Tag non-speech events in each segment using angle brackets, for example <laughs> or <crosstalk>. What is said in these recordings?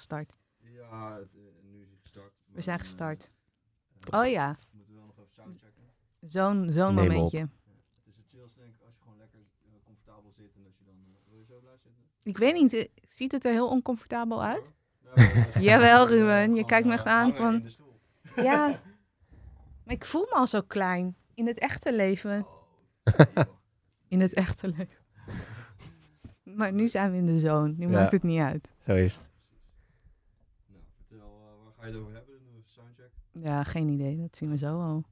gestart? Ja, het, eh, nu is hij gestart. We zijn eh, gestart. eh, Oh ja, We moeten wel nog even soundchecken. zo'n zo'n Neem op. momentje. Het is het chillste denk ik als je gewoon lekker comfortabel zit en dat je dan... wil je zo blijven zitten? Ik weet niet, ziet het er heel oncomfortabel uit? Als <laughs> Jawel, Ruben, je kijkt me echt aan van- in de stoel. <laughs> Ja, <laughs> maar ik voel me al zo klein. In het echte leven. Oh. In het echte leven. Maar nu zijn we in de zone. Nu Ja. maakt het niet uit. Zo is het. Nou, vertel, eh, waar ga je het over hebben? Doen we even soundcheck. Ja, geen idee. Dat zien we zo al.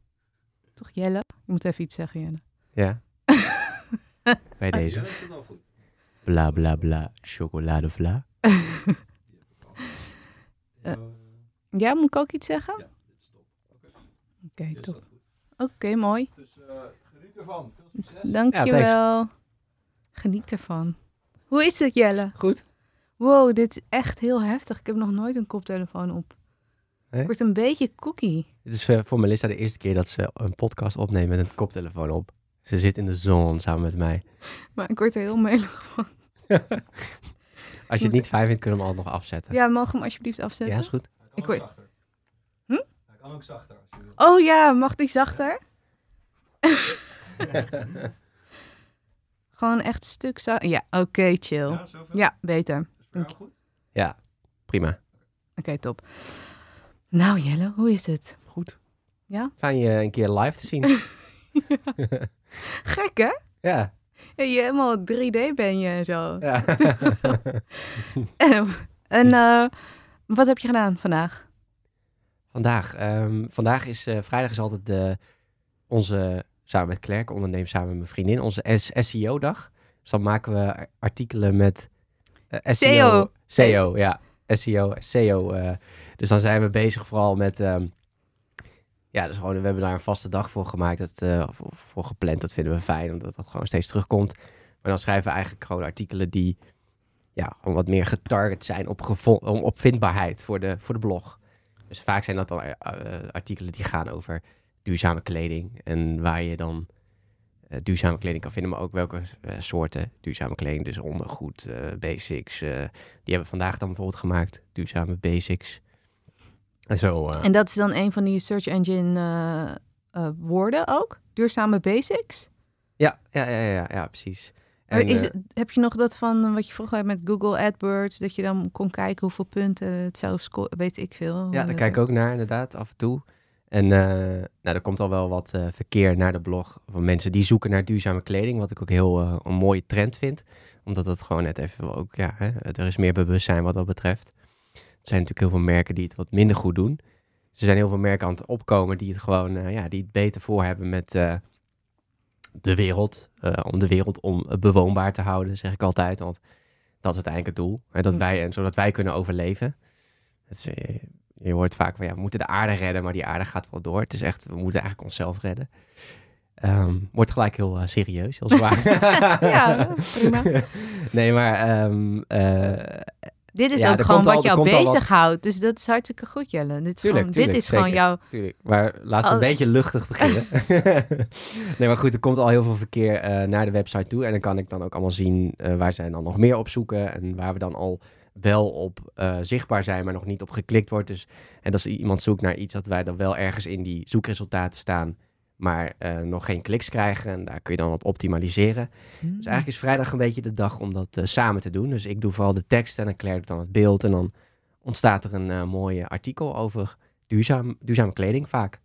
Toch Jelle? Je moet even iets zeggen, Jelle. Ja. <laughs> Bij deze. Al goed. Bla bla bla. Chocolade vla. <laughs> Ja, Eh, Ja, moet ik ook iets zeggen? ja, dit is top. Oké, Oké, hier top. Oké, mooi. Dus eh, geniet ervan. Veel succes. <laughs> Dankjewel. Geniet ervan. Hoe is het, Jelle? Goed. Wow, dit is echt heel heftig. Ik heb nog nooit een koptelefoon op. Nee? Ik word een beetje cookie. Dit is eh, voor Melissa de eerste keer dat ze een podcast opneemt met een koptelefoon op. Ze zit in de zon samen met mij. <laughs> Maar ik word er heel melig van. <laughs> Als je het niet fijn vindt, kunnen we hem al nog afzetten. Ja, mogen we hem alsjeblieft afzetten? Ja, is goed. Hij kan Ik ook weet- zachter. Hm? Hij kan ook zachter als je wil. Oh ja, mag die zachter? <laughs> Gewoon echt een stuk zachter. Ja, oké, chill. Ja? Ja, beter. Is het goed? Ja, prima. Oké, top. Nou Jelle, hoe is het? Goed. Ja? Fijn je een keer live te zien. <laughs> <laughs> Gek hè? ja. Je helemaal 3D ben je en zo. ja. <laughs> en eh, wat heb je gedaan vandaag? vandaag. ehm, vandaag is eh, vrijdag is altijd de, onze, samen met Klerk, onderneem samen met mijn vriendin, onze SEO-dag. Dus dan maken we ar- artikelen met eh, SEO. SEO, ja. SEO, SEO. Dus dan zijn we bezig vooral met... ehm, ja, dus gewoon, we hebben daar een vaste dag voor gemaakt, dat, eh, voor, gepland. Dat vinden we fijn, omdat dat gewoon steeds terugkomt. Maar dan schrijven we eigenlijk gewoon artikelen die ja, gewoon wat meer getarget zijn op, op vindbaarheid voor de, voor de blog. Dus vaak zijn dat dan eh, eh, artikelen die gaan over duurzame kleding. En waar je dan duurzame kleding kan vinden, maar ook welke soorten duurzame kleding. Dus ondergoed, basics. die hebben we vandaag dan bijvoorbeeld gemaakt. Duurzame basics. En zo. eh, En dat is dan een van die search engine eh, eh, woorden ook? Duurzame basics? ja, ja, ja, ja, ja, precies. En, is, het- heb je nog dat van wat je vroeger had met Google AdWords, dat je dan kon kijken hoeveel punten het scoren, weet ik veel. Ja, daar kijk ik ook naar inderdaad, af en toe. En nou, er komt al wel wat verkeer naar de blog van mensen die zoeken naar duurzame kleding. Wat ik ook heel een mooie trend vind. Omdat het gewoon net even ook, ja, hè, er is meer bewustzijn wat dat betreft. Zijn natuurlijk heel veel merken die het wat minder goed doen. Er zijn heel veel merken aan het opkomen die het gewoon, eh, ja, die het beter voor hebben met eh, de wereld. eh, om de wereld om bewoonbaar te houden, zeg ik altijd. Want dat is uiteindelijk het doel. Hè, dat Mm. wij, en zodat wij kunnen overleven. Het is, je hoort vaak van ja, we moeten de aarde redden, maar die aarde gaat wel door. Het is echt, we moeten eigenlijk onszelf redden. Ehm, wordt gelijk heel serieus, heel zwaar. <laughs> Ja, <laughs> prima. nee, maar ehm, eh, Dit is Ja, ook gewoon al- wat jou bezighoudt. Dus dat is hartstikke goed, Jelle. Dit is, Tuurlijk, gewoon, tuurlijk, dit is gewoon jouw... tuurlijk. Maar laten we een Oh. beetje luchtig beginnen. <laughs> nee, maar goed, er komt al heel veel verkeer eh, naar de website toe. En dan kan ik dan ook allemaal zien eh, waar zij dan nog meer op zoeken. En waar we dan al wel op eh, zichtbaar zijn, maar nog niet op geklikt wordt. Dus, en als iemand zoekt naar iets, dat wij dan wel ergens in die zoekresultaten staan. Maar eh, nog geen kliks krijgen. En daar kun je dan op optimaliseren. Hmm. Dus eigenlijk is vrijdag een beetje de dag om dat eh, samen te doen. Dus ik doe vooral de tekst en dan Claire doet dan het beeld. En dan ontstaat er een eh mooi artikel over duurzaam, duurzame kleding vaak.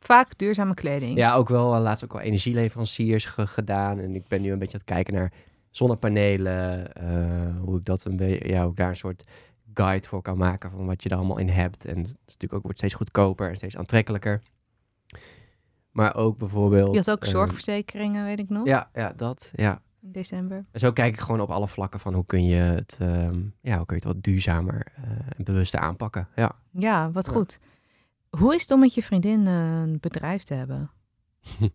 Vaak duurzame kleding. Ja, ook wel laatst ook wel energieleveranciers ge- gedaan. En ik ben nu een beetje aan het kijken naar zonnepanelen. hoe ik dat een beetje, ja, ik daar een soort guide voor kan maken van wat je er allemaal in hebt. En het is natuurlijk ook wordt steeds goedkoper en steeds aantrekkelijker. Maar ook bijvoorbeeld. Je had ook eh, zorgverzekeringen, weet ik nog, Ja, ja, dat. Ja. in december. En zo kijk ik gewoon op alle vlakken van hoe kun je het, ehm, ja, hoe kun je het wat duurzamer eh, en bewuster aanpakken. Ja. Ja, wat Ja. goed. Hoe is het om met je vriendin eh, een bedrijf te hebben? <laughs>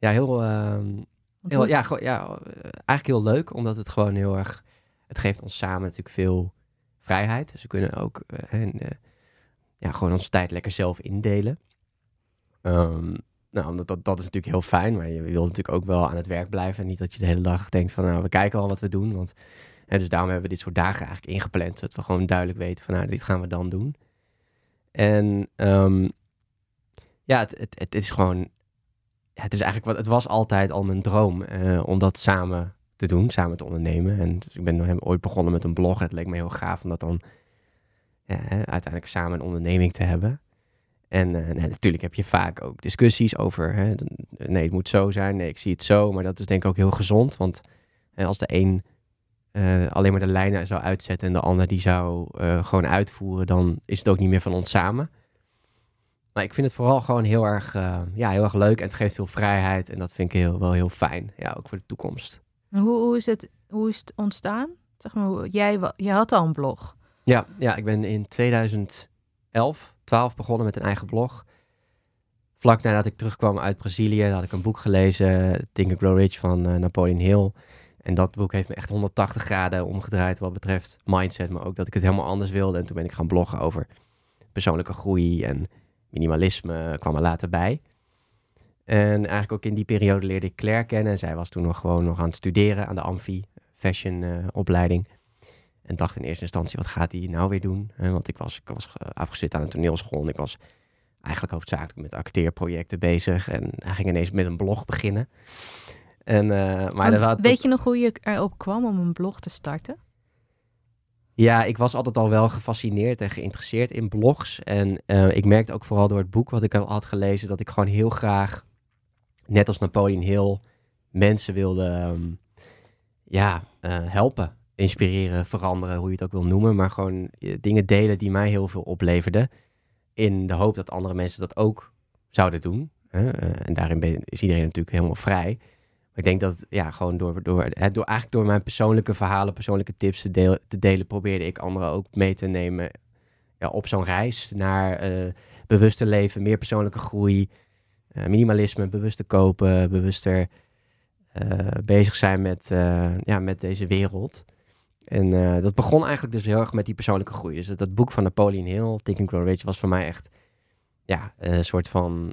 Ja, heel, ehm, heel ja, ja, eh, eigenlijk heel leuk, omdat het gewoon heel erg, het geeft ons samen natuurlijk veel vrijheid. Dus we kunnen ook en, ja, gewoon onze tijd lekker zelf indelen. Ehm, nou, dat, dat is natuurlijk heel fijn, maar je wil natuurlijk ook wel aan het werk blijven. Niet dat je de hele dag denkt van, nou, we kijken al wat we doen, want En dus daarom hebben we dit soort dagen eigenlijk ingepland. Zodat we gewoon duidelijk weten van, nou, dit gaan we dan doen. En ehm, ja, het, het, het is gewoon... het is eigenlijk wat... Het was altijd al mijn droom eh, om dat samen te doen, samen te ondernemen. En dus ik ben ooit begonnen met een blog. En het leek me heel gaaf om dat dan ja, uiteindelijk samen een onderneming te hebben. En eh, natuurlijk heb je vaak ook discussies over, hè, nee, het moet zo zijn, nee, ik zie het zo. Maar dat is denk ik ook heel gezond, want hè, als de een eh, alleen maar de lijnen zou uitzetten en de ander die zou eh, gewoon uitvoeren, dan is het ook niet meer van ons samen. Maar ik vind het vooral gewoon heel erg, ja, heel erg leuk en het geeft veel vrijheid en dat vind ik heel, wel heel fijn, ja, ook voor de toekomst. Hoe, hoe, is het, hoe is het ontstaan? Zeg maar, jij, jij had al een blog. Ja, ja, ik ben in 2011, 12 begonnen met een eigen blog. Vlak nadat ik terugkwam uit Brazilië, had ik een boek gelezen, Think and Grow Rich van eh, Napoleon Hill. En dat boek heeft me echt 180 graden omgedraaid wat betreft mindset, maar ook dat ik het helemaal anders wilde. En toen ben ik gaan bloggen over persoonlijke groei en minimalisme, kwam er later bij. En eigenlijk ook in die periode leerde ik Claire kennen. En zij was toen nog gewoon nog aan het studeren aan de Amfi Fashion eh, opleiding. En dacht in eerste instantie, wat gaat hij nou weer doen? Want ik was, ik was eh, afgestudeerd aan een toneelschool en ik was eigenlijk hoofdzakelijk met acteerprojecten bezig. En hij ging ineens met een blog beginnen. En, eh, maar dat, weet je nog hoe je erop kwam om een blog te starten? Ja, ik was altijd al wel gefascineerd en geïnteresseerd in blogs. En eh, ik merkte ook vooral door het boek wat ik al had gelezen, dat ik gewoon heel graag, net als Napoleon Hill, mensen wilde ehm, ja, helpen, inspireren, veranderen, hoe je het ook wil noemen. Maar gewoon eh, dingen delen die mij heel veel opleverden. In de hoop dat andere mensen dat ook zouden doen. Hè? Eh, en daarin ben- is iedereen natuurlijk helemaal vrij. Maar ik denk dat, ja, gewoon door, door, hè, door eigenlijk door mijn persoonlijke verhalen, persoonlijke tips te, te delen, probeerde ik anderen ook mee te nemen ja, op zo'n reis naar eh bewuster leven, meer persoonlijke groei, minimalisme, bewuster kopen, bewuster bezig zijn met, ja, met deze wereld. En eh, dat begon eigenlijk dus heel erg met die persoonlijke groei. Dus dat, boek van Napoleon Hill, Think and Grow Rich, was voor mij echt ja, een soort van...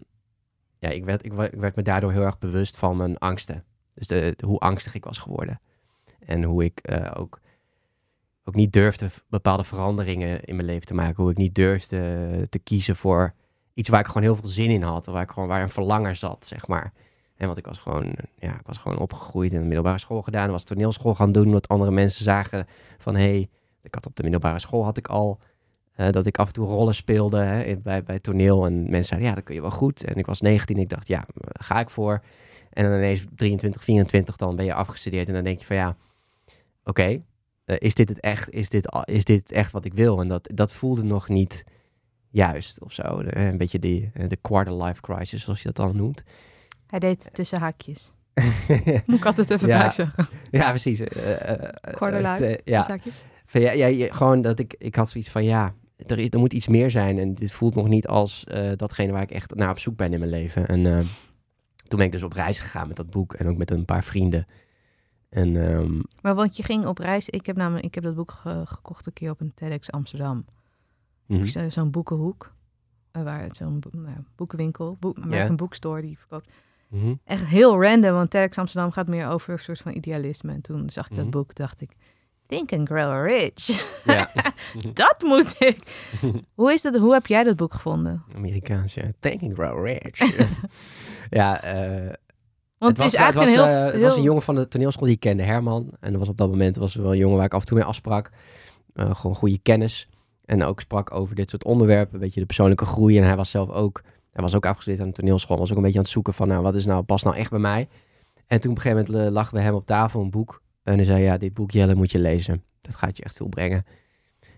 Ja, ik werd, ik, ik werd me daardoor heel erg bewust van mijn angsten. Dus de, hoe angstig ik was geworden. En hoe ik eh, ook, ook niet durfde bepaalde veranderingen in mijn leven te maken. Hoe ik niet durfde te kiezen voor iets waar ik gewoon heel veel zin in had. Waar, ik gewoon, waar een verlanger zat, zeg maar. En want ik was gewoon, ja, ik was gewoon opgegroeid in de middelbare school gedaan. was toneelschool gaan doen, wat andere mensen zagen van... hé, hey, ik had op de middelbare school had ik al eh, dat ik af en toe rollen speelde hè, bij, bij toneel. En mensen zeiden, ja, dat kun je wel goed. En ik was 19 ik dacht, ja, ga ik voor. En dan ineens 23, 24, dan ben je afgestudeerd. En dan denk je van, ja, oké, eh, is dit het echt? Is dit, is dit echt wat ik wil? En dat, dat voelde nog niet juist of zo. De- een beetje die, eh, de quarter life crisis, zoals je dat dan noemt. Hij deed tussen haakjes. <laughs> Moet ik altijd even Ja. bijzeggen. ja, precies. eh, eh, eh, eh, ja. Van, ja, ja, gewoon dat ik, ik had zoiets van ja, er, is, er moet iets meer zijn. En dit voelt nog niet als datgene waar ik echt naar op zoek ben in mijn leven. En eh, toen ben ik dus op reis gegaan met dat boek en ook met een paar vrienden. En ehm, Maar want je ging op reis. Ik heb namelijk ik heb dat boek ge- gekocht een keer op een TEDx Amsterdam. Zo- Zo'n boekenhoek. waar zo'n bo- nou, boekenwinkel, boek, maar een boekstore die verkoopt. Mhm. Echt heel random, want TEDx Amsterdam gaat meer over een soort van idealisme. En toen zag ik Mhm. dat boek, dacht ik, Think and Grow Rich. ja, <laughs> dat moet ik. <laughs> Hoe is dat? Hoe heb jij dat boek gevonden? Amerikaans, ja. Think and grow rich. <laughs> ja, eh, Want het, was, is eigenlijk het was, een heel, eh, het was een jongen van de toneelschool die ik kende, Herman. En dat was op dat moment was wel een jongen waar ik af en toe mee afsprak. Eh, gewoon goede kennis. En ook sprak over dit soort onderwerpen. Een beetje de persoonlijke groei. En hij was zelf ook, hij was ook afgestudeerd aan de toneelschool. Was ook een beetje aan het zoeken van, nou, wat is nou, past nou echt bij mij? En toen op een gegeven moment eh, lag bij hem op tafel een boek. En hij zei, ja, dit boek Jelle moet je lezen. Dat gaat je echt veel brengen.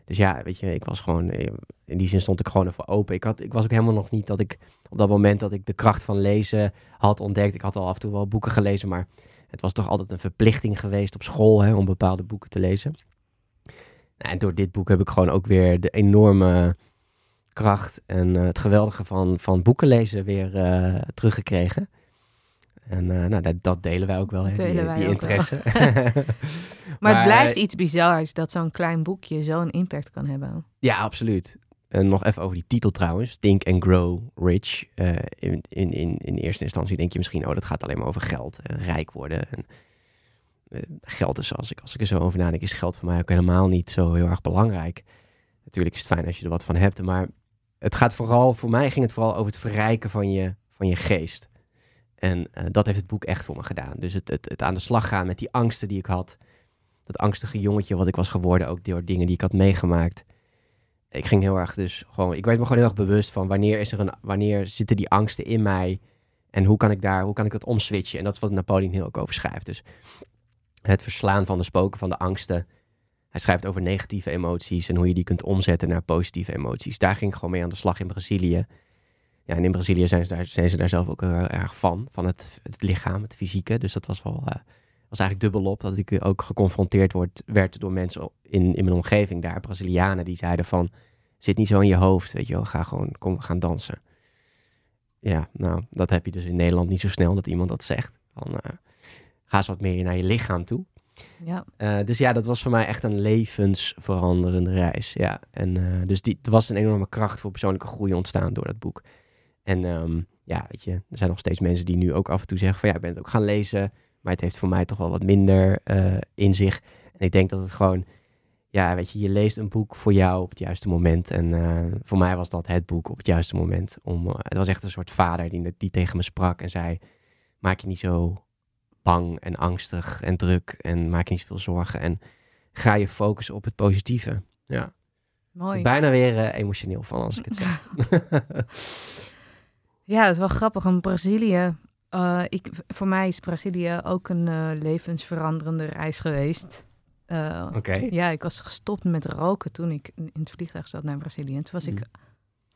Dus ja, weet je, ik was gewoon, eh, in die zin stond ik gewoon ervoor open. Ik, had, ik was ook helemaal nog niet dat ik, op dat moment dat ik de kracht van lezen had ontdekt. Ik had al af en toe wel boeken gelezen, maar het was toch altijd een verplichting geweest op school hè, om bepaalde boeken te lezen. Nou, en door dit boek heb ik gewoon ook weer de enorme kracht en eh, het geweldige van, van boeken lezen weer eh, teruggekregen. En eh, nou, dat, dat delen wij ook wel, hè, die, interesse. <laughs> <laughs> maar, het blijft iets bizars dat zo'n klein boekje zo'n impact kan hebben. Ja, absoluut. En nog even over die titel trouwens. Think and Grow Rich. In, in, in, in eerste instantie denk je misschien, oh, dat gaat alleen maar over geld. en rijk worden. En, geld is, als ik, als ik er zo over nadenk, is geld voor mij ook helemaal niet zo heel erg belangrijk. Natuurlijk is het fijn als je er wat van hebt, maar het gaat vooral, voor mij ging het vooral over het verrijken van je, van je geest. En eh, dat heeft het boek echt voor me gedaan. Dus het, het, het aan de slag gaan met die angsten die ik had. Dat angstige jongetje wat ik was geworden, ook door dingen die ik had meegemaakt. Ik ging heel erg dus gewoon, ik werd me gewoon heel erg bewust van wanneer, is er een, wanneer zitten die angsten in mij en hoe kan ik daar, hoe kan ik dat omswitchen? En dat is wat Napoleon heel ook over schrijft. Dus het verslaan van de spoken, van de angsten. Hij schrijft over negatieve emoties en hoe je die kunt omzetten naar positieve emoties. Daar ging ik gewoon mee aan de slag in Brazilië. Ja, en in Brazilië zijn ze daar, zijn ze daar zelf ook heel erg van, van het, het lichaam, het fysieke. Dus dat was wel, uh, was eigenlijk dubbelop, dat ik ook geconfronteerd werd door mensen in, in mijn omgeving daar, Brazilianen, die zeiden van, zit niet zo in je hoofd, weet je wel, ga gewoon, kom, gaan dansen. Ja, nou, dat heb je dus in Nederland niet zo snel dat iemand dat zegt. Van, uh, ga eens wat meer naar je lichaam toe. Ja. Uh, dus ja, dat was voor mij echt een levensveranderende reis. Ja, en uh, dus die, er was een enorme kracht voor persoonlijke groei ontstaan door dat boek. En um, ja, weet je, er zijn nog steeds mensen die nu ook af en toe zeggen van ja, ik ben het ook gaan lezen, maar het heeft voor mij toch wel wat minder uh, in zich. En ik denk dat het gewoon, ja, weet je, je leest een boek voor jou op het juiste moment. En voor mij was dat het boek op het juiste moment. Om, het was echt een soort vader die, die tegen me sprak en zei, maak je niet zo bang en angstig en druk en maak je niet zoveel zorgen en ga je focussen op het positieve. Ja. Mooi. Bijna weer uh, emotioneel van als ik het zeg. <laughs> ja, het is wel grappig. In Brazilië, uh, ik, voor mij is Brazilië ook een uh, levensveranderende reis geweest. Oké. Okay. Ja, ik was gestopt met roken toen ik in het vliegtuig zat naar Brazilië. En toen was ik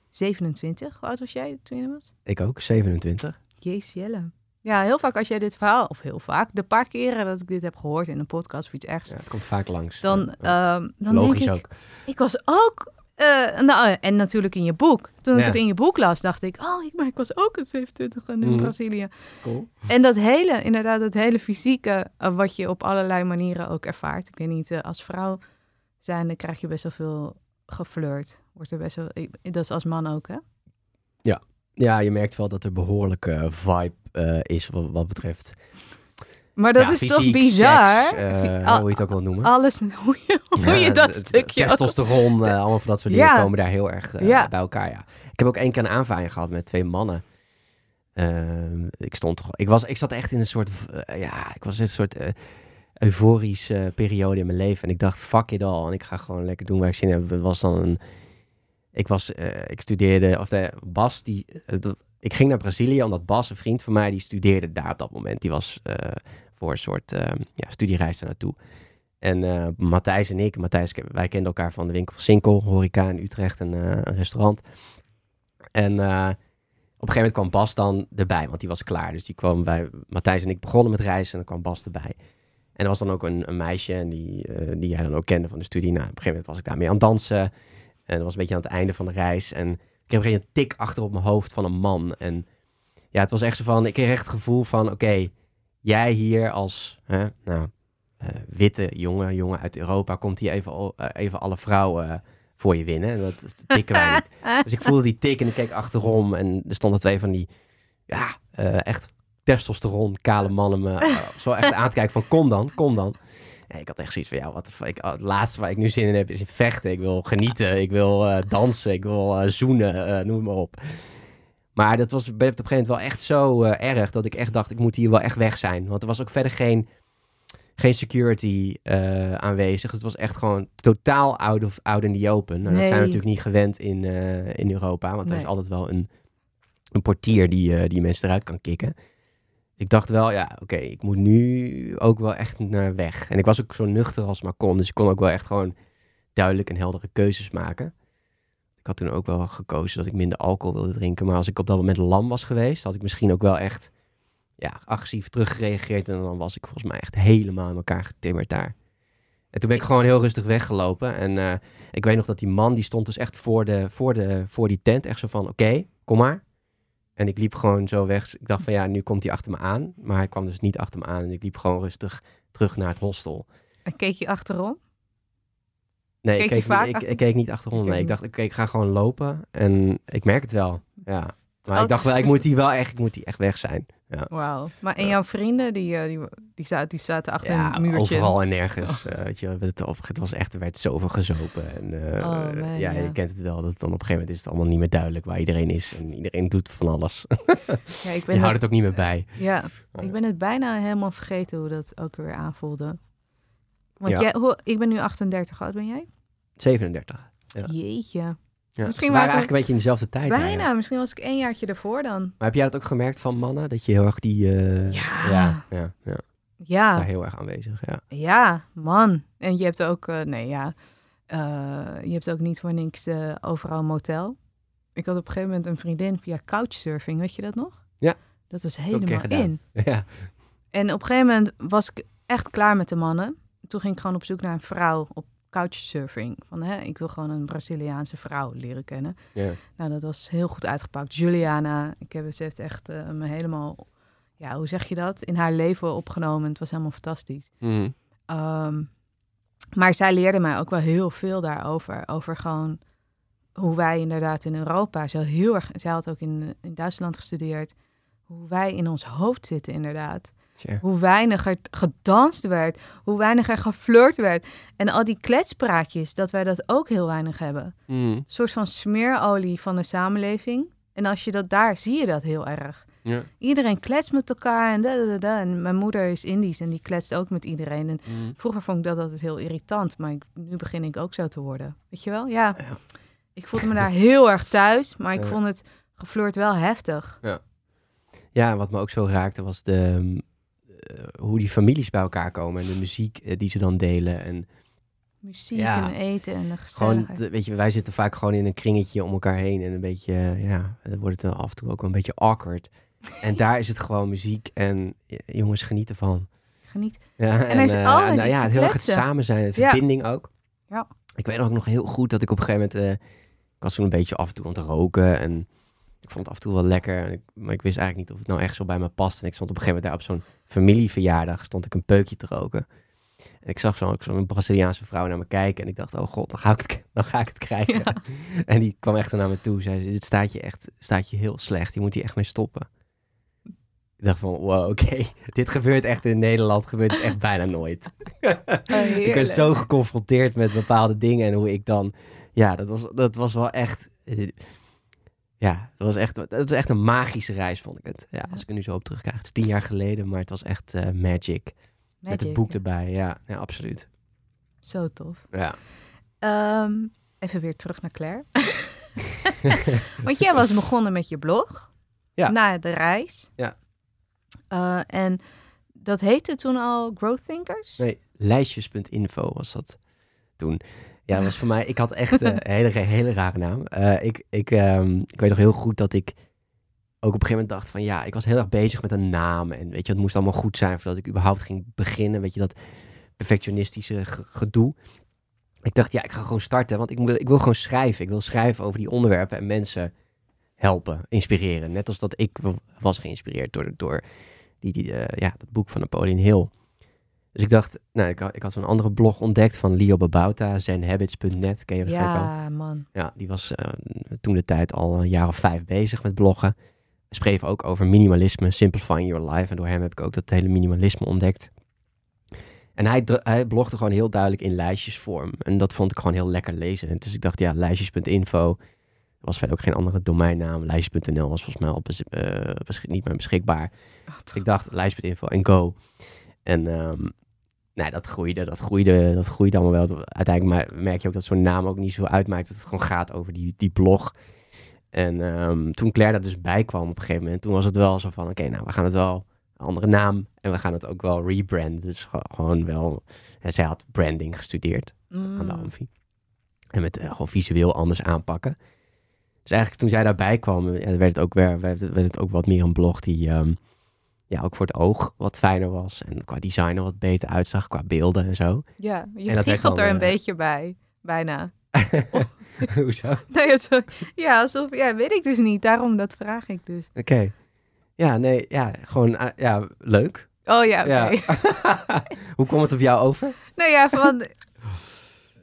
27. Hoe oud was jij toen je was? Ik ook, 27. Jezus Jelle. Ja, heel vaak als jij dit verhaal, of heel vaak, de paar keren dat ik dit heb gehoord in een podcast of iets ergens. Ja, het komt vaak langs. Dan, ja. uh, dan Logisch denk ik, ook. ik was ook, uh, nou, en natuurlijk in je boek. Toen ja. ik het in je boek las, dacht ik, oh, ik, maar ik was ook een 27 in mm. Brazilië. Cool. En dat hele, inderdaad, dat hele fysieke, uh, wat je op allerlei manieren ook ervaart. Ik weet niet, uh, als vrouw zijn, dan krijg je best wel veel geflirt. Wordt er best wel, ik, dat is als man ook, hè? Ja. Ja, je merkt wel dat er behoorlijke vibe uh, is wat, wat, betreft. Maar dat ja, is fysiek, toch bizar? Seks, uh, hoe je het ook wil noemen. Alles, <laughs> hoe je, hoe ja, je dat stukje... Testosteron, <laughs> uh, allemaal van dat soort dingen komen daar heel erg bij elkaar, ja. Ik heb ook één keer een aanvaring gehad met twee mannen. Ehm, ik stond toch... Ik, was, ik zat echt in een soort... ja, ik was in een soort euforische periode in mijn leven. En ik dacht, fuck it all. En ik ga gewoon lekker doen waar ik zin in heb. Het was dan een... Ik was... ik studeerde... Of de Bas, die ik ging naar Brazilië omdat Bas, een vriend van mij, die studeerde daar op dat moment. Die was uh, voor een soort uh, ja, studiereis daar naartoe. En uh, Matthijs en ik, Matthijs, wij kenden elkaar van de winkel van Sinkel, horeca in Utrecht, een, een restaurant. En op een gegeven moment kwam Bas dan erbij, want die was klaar. Dus die kwam bij Matthijs en ik begonnen met reizen en dan kwam Bas erbij. En er was dan ook een, een meisje en die, die jij dan ook kende van de studie. Nou, op een gegeven moment was ik daarmee aan het dansen. En dat was een beetje aan het einde van de reis. En ik heb geen tik achter op mijn hoofd van een man. En ja, het was echt zo van, ik kreeg echt het gevoel van, oké, okay, jij hier als, hè, nou, uh, witte jongen, jongen uit Europa, komt hier even, uh, even alle vrouwen voor je winnen. En dat tikken wij niet. <laughs> Dus ik voelde die tik en ik keek achterom en er stonden twee van die, ja, echt testosteron, kale mannen me zo echt aan te kijken van, kom dan, kom dan. Ja, ik had echt zoiets van, ja, wat ik, het laatste waar ik nu zin in heb is in vechten. Ik wil genieten, ik wil uh, dansen, ik wil uh, zoenen, uh, noem maar op. Maar dat was op een gegeven moment wel echt zo erg dat ik echt dacht, ik moet hier wel echt weg zijn. Want er was ook verder geen, geen security aanwezig. Het was echt gewoon totaal out, of, out in the open. Nou, nee. Dat zijn we natuurlijk niet gewend in, in Europa, want nee. er is altijd wel een, een portier die, die mensen eruit kan kicken ik dacht wel, ja, oké, ik moet nu ook wel echt naar weg. En ik was ook zo nuchter als maar kon. Dus ik kon ook wel echt gewoon duidelijk en heldere keuzes maken. Ik had toen ook wel gekozen dat ik minder alcohol wilde drinken. Maar als ik op dat moment lam was geweest, had ik misschien ook wel echt ja, agressief teruggereageerd. En dan was ik volgens mij echt helemaal in elkaar getimmerd daar. En toen ben ik gewoon heel rustig weggelopen. En uh, ik weet nog dat die man, die stond dus echt voor, de, voor, de, voor die tent. Echt zo van, oké, kom maar. En ik liep gewoon zo weg. Ik dacht van ja, nu komt hij achter me aan. Maar hij kwam dus niet achter me aan. En ik liep gewoon rustig terug naar het hostel. En keek je achterom? Nee, keek ik, keek vaak niet, ik, keek niet achterom. Nee, ik dacht, ik, ik ga gewoon lopen. En ik merk het wel. Ja. Maar Oh, ik dacht wel, ik moet hier wel echt, ik moet hier echt weg zijn. Wauw. Maar en Ja. jouw vrienden, die, eh, die, die, zaten, die zaten achter Ja, een muurtje. overal en nergens. eh, weet je, het, op, het was echt, er werd zoveel gezopen. En, eh, Oh, man, ja, ja. je kent het wel. Dat dan op een gegeven moment is het allemaal niet meer duidelijk waar iedereen is. En iedereen doet van alles. <laughs> Ja, ik Je ben houdt het, ook niet meer bij. ja, ik ben het bijna helemaal vergeten hoe dat ook weer aanvoelde. Want Ja. jij, hoe, ik ben nu 38, hoe oud ben jij? 37. Ja. Jeetje. Ja. Misschien waren eigenlijk een beetje in dezelfde tijd. daar, Bijna, misschien was ik één jaartje ervoor dan. Maar heb jij dat ook gemerkt van mannen? Dat je heel erg die... eh, Ja. Ja, ja, ja. is Ja, daar heel erg aanwezig. Ja. ja, man. En je hebt ook, eh, nee ja, eh, je hebt ook niet voor niks overal een motel. Ik had op een gegeven moment een vriendin via couchsurfing, weet je dat nog? Ja. Dat was helemaal in. <laughs> ja. En op een gegeven moment was ik echt klaar met de mannen. Toen ging ik gewoon op zoek naar een vrouw op couchsurfing. Van, hè, ik wil gewoon een Braziliaanse vrouw leren kennen. ja. Nou, dat was heel goed uitgepakt. Juliana, ik heb, ze heeft echt eh, me helemaal, ja, hoe zeg je dat? In haar leven opgenomen. Het was helemaal fantastisch. Mhm. Ehm, maar zij leerde mij ook wel heel veel daarover. Over gewoon hoe wij inderdaad in Europa zo heel erg... Zij had ook in, in Duitsland gestudeerd. Hoe wij in ons hoofd zitten inderdaad. Hoe weinig er gedanst werd. Hoe weinig er geflirt werd. En al die kletspraatjes, dat wij dat ook heel weinig hebben. Mhm. Een soort van smeerolie van de samenleving. En als je dat daar, zie je dat heel erg. Ja. Iedereen kletst met elkaar en da, da, da. En mijn moeder is Indisch en die kletst ook met iedereen. En Mhm. vroeger vond ik dat altijd heel irritant, maar ik, nu begin ik ook zo te worden. Weet je wel? Ja. Ja. Ik voelde me daar heel erg thuis, maar ik Ja. vond het geflirt wel heftig. Ja, en wat me ook zo raakte was de, mm, hoe die families bij elkaar komen en de muziek eh, die ze dan delen. En Muziek Ja. en eten en de gewoon, gezelligheid. de- weet je, wij zitten vaak gewoon in een kringetje om elkaar heen en een beetje, eh, ja, dan wordt het af en toe ook wel een beetje awkward. En daar is het gewoon muziek en eh, jongens genieten van. Geniet. Ja, er is eh, altijd nou ja, te het heel erg het samen zijn, de Ja. verbinding ook. Ja. Ik weet ook nog heel goed dat ik op een gegeven moment, eh, ik was toen een beetje af en toe aan het roken en ik vond het af en toe wel lekker, maar ik wist eigenlijk niet of het nou echt zo bij me past. En ik stond op een gegeven moment daar op zo'n familieverjaardag, stond ik een peukje te roken. En ik zag zo- zo'n Braziliaanse vrouw naar me kijken en ik dacht, oh god, dan ga ik het, <laughs> dan ga ik het krijgen. Ja. <laughs> En die kwam echt naar me toe, zei, dit staat je echt, staat je heel slecht, je moet hier echt mee stoppen. Ik dacht van, wow, oké, <laughs> dit gebeurt echt in Nederland, gebeurt het echt bijna nooit. ik ben zo geconfronteerd met bepaalde dingen en hoe ik dan, ja, dat was, dat was wel echt, ja, dat was echt, dat was echt een magische reis, vond ik het. Ja, als ik er nu zo op terugkijk, het is tien jaar geleden, maar het was echt eh, magic. Met het boek erbij, ja, ja absoluut. Zo tof. Ja. Ehm, even weer terug naar Claire. <laughs> <laughs> Want jij was begonnen met je blog. Ja. Na de reis. Ja. Eh, en dat heette toen al Growth Thinkers? Nee, lijstjes.info was dat toen. Ja, was voor mij, ik had echt eh, een hele, hele rare naam. Eh, ik, ik, ehm, ik weet nog heel goed dat ik ook op een gegeven moment dacht van ja, ik was heel erg bezig met een naam. En weet je, het moest allemaal goed zijn voordat ik überhaupt ging beginnen. Weet je, dat perfectionistische ge- gedoe. Ik dacht, ja, ik ga gewoon starten, want ik, moet, ik wil gewoon schrijven. Ik wil schrijven over die onderwerpen en mensen helpen, inspireren. Net als dat ik was geïnspireerd door, door die, die, eh, ja, dat boek van Napoleon Hill. Dus ik dacht, nou, ik had, ik had zo'n andere blog ontdekt van Leo Babauta, zenhabits.net, ken je waarschijnlijk. Ja, man. Ja, die was eh, toen de tijd al een jaar of vijf bezig met bloggen. Schreef ook over minimalisme, simplifying your life. En door hem heb ik ook dat hele minimalisme ontdekt. En hij, hij blogde gewoon heel duidelijk in lijstjesvorm. En dat vond ik gewoon heel lekker lezen. En dus ik dacht, ja, lijstjes.info. Was verder ook geen andere domeinnaam. Lijstjes.nl was volgens mij al eh, niet meer beschikbaar. Ik dacht, lijstjes.info en go. En ehm, nou, dat groeide, dat groeide, dat groeide allemaal wel. Uiteindelijk merk je ook dat zo'n naam ook niet zo uitmaakt. Dat het gewoon gaat over die, die blog. En ehm, toen Claire daar dus bij kwam op een gegeven moment, toen was het wel zo van, oké, nou, we gaan het wel een andere naam en we gaan het ook wel rebranden. Dus ge- gewoon wel, en zij had branding gestudeerd aan de Mm. Amfi. En met eh, gewoon visueel anders aanpakken. Dus eigenlijk toen zij daarbij kwam, eh, werd het ook, weer, werd, het- werd het ook wat meer een blog die ehm, ja, ook voor het oog wat fijner was. En qua design er wat beter uitzag, qua beelden en zo. Ja, je giechelt er een eh, beetje bij. Bijna. <laughs> Hoezo? <laughs> Nee, het, ja, alsof, ja, weet ik dus niet. Daarom, dat vraag ik dus. Oké. Ja, nee, ja, gewoon, eh, ja, leuk. Oh ja, oké. Ja. <laughs> Hoe kwam het op jou over? Nou ja, van...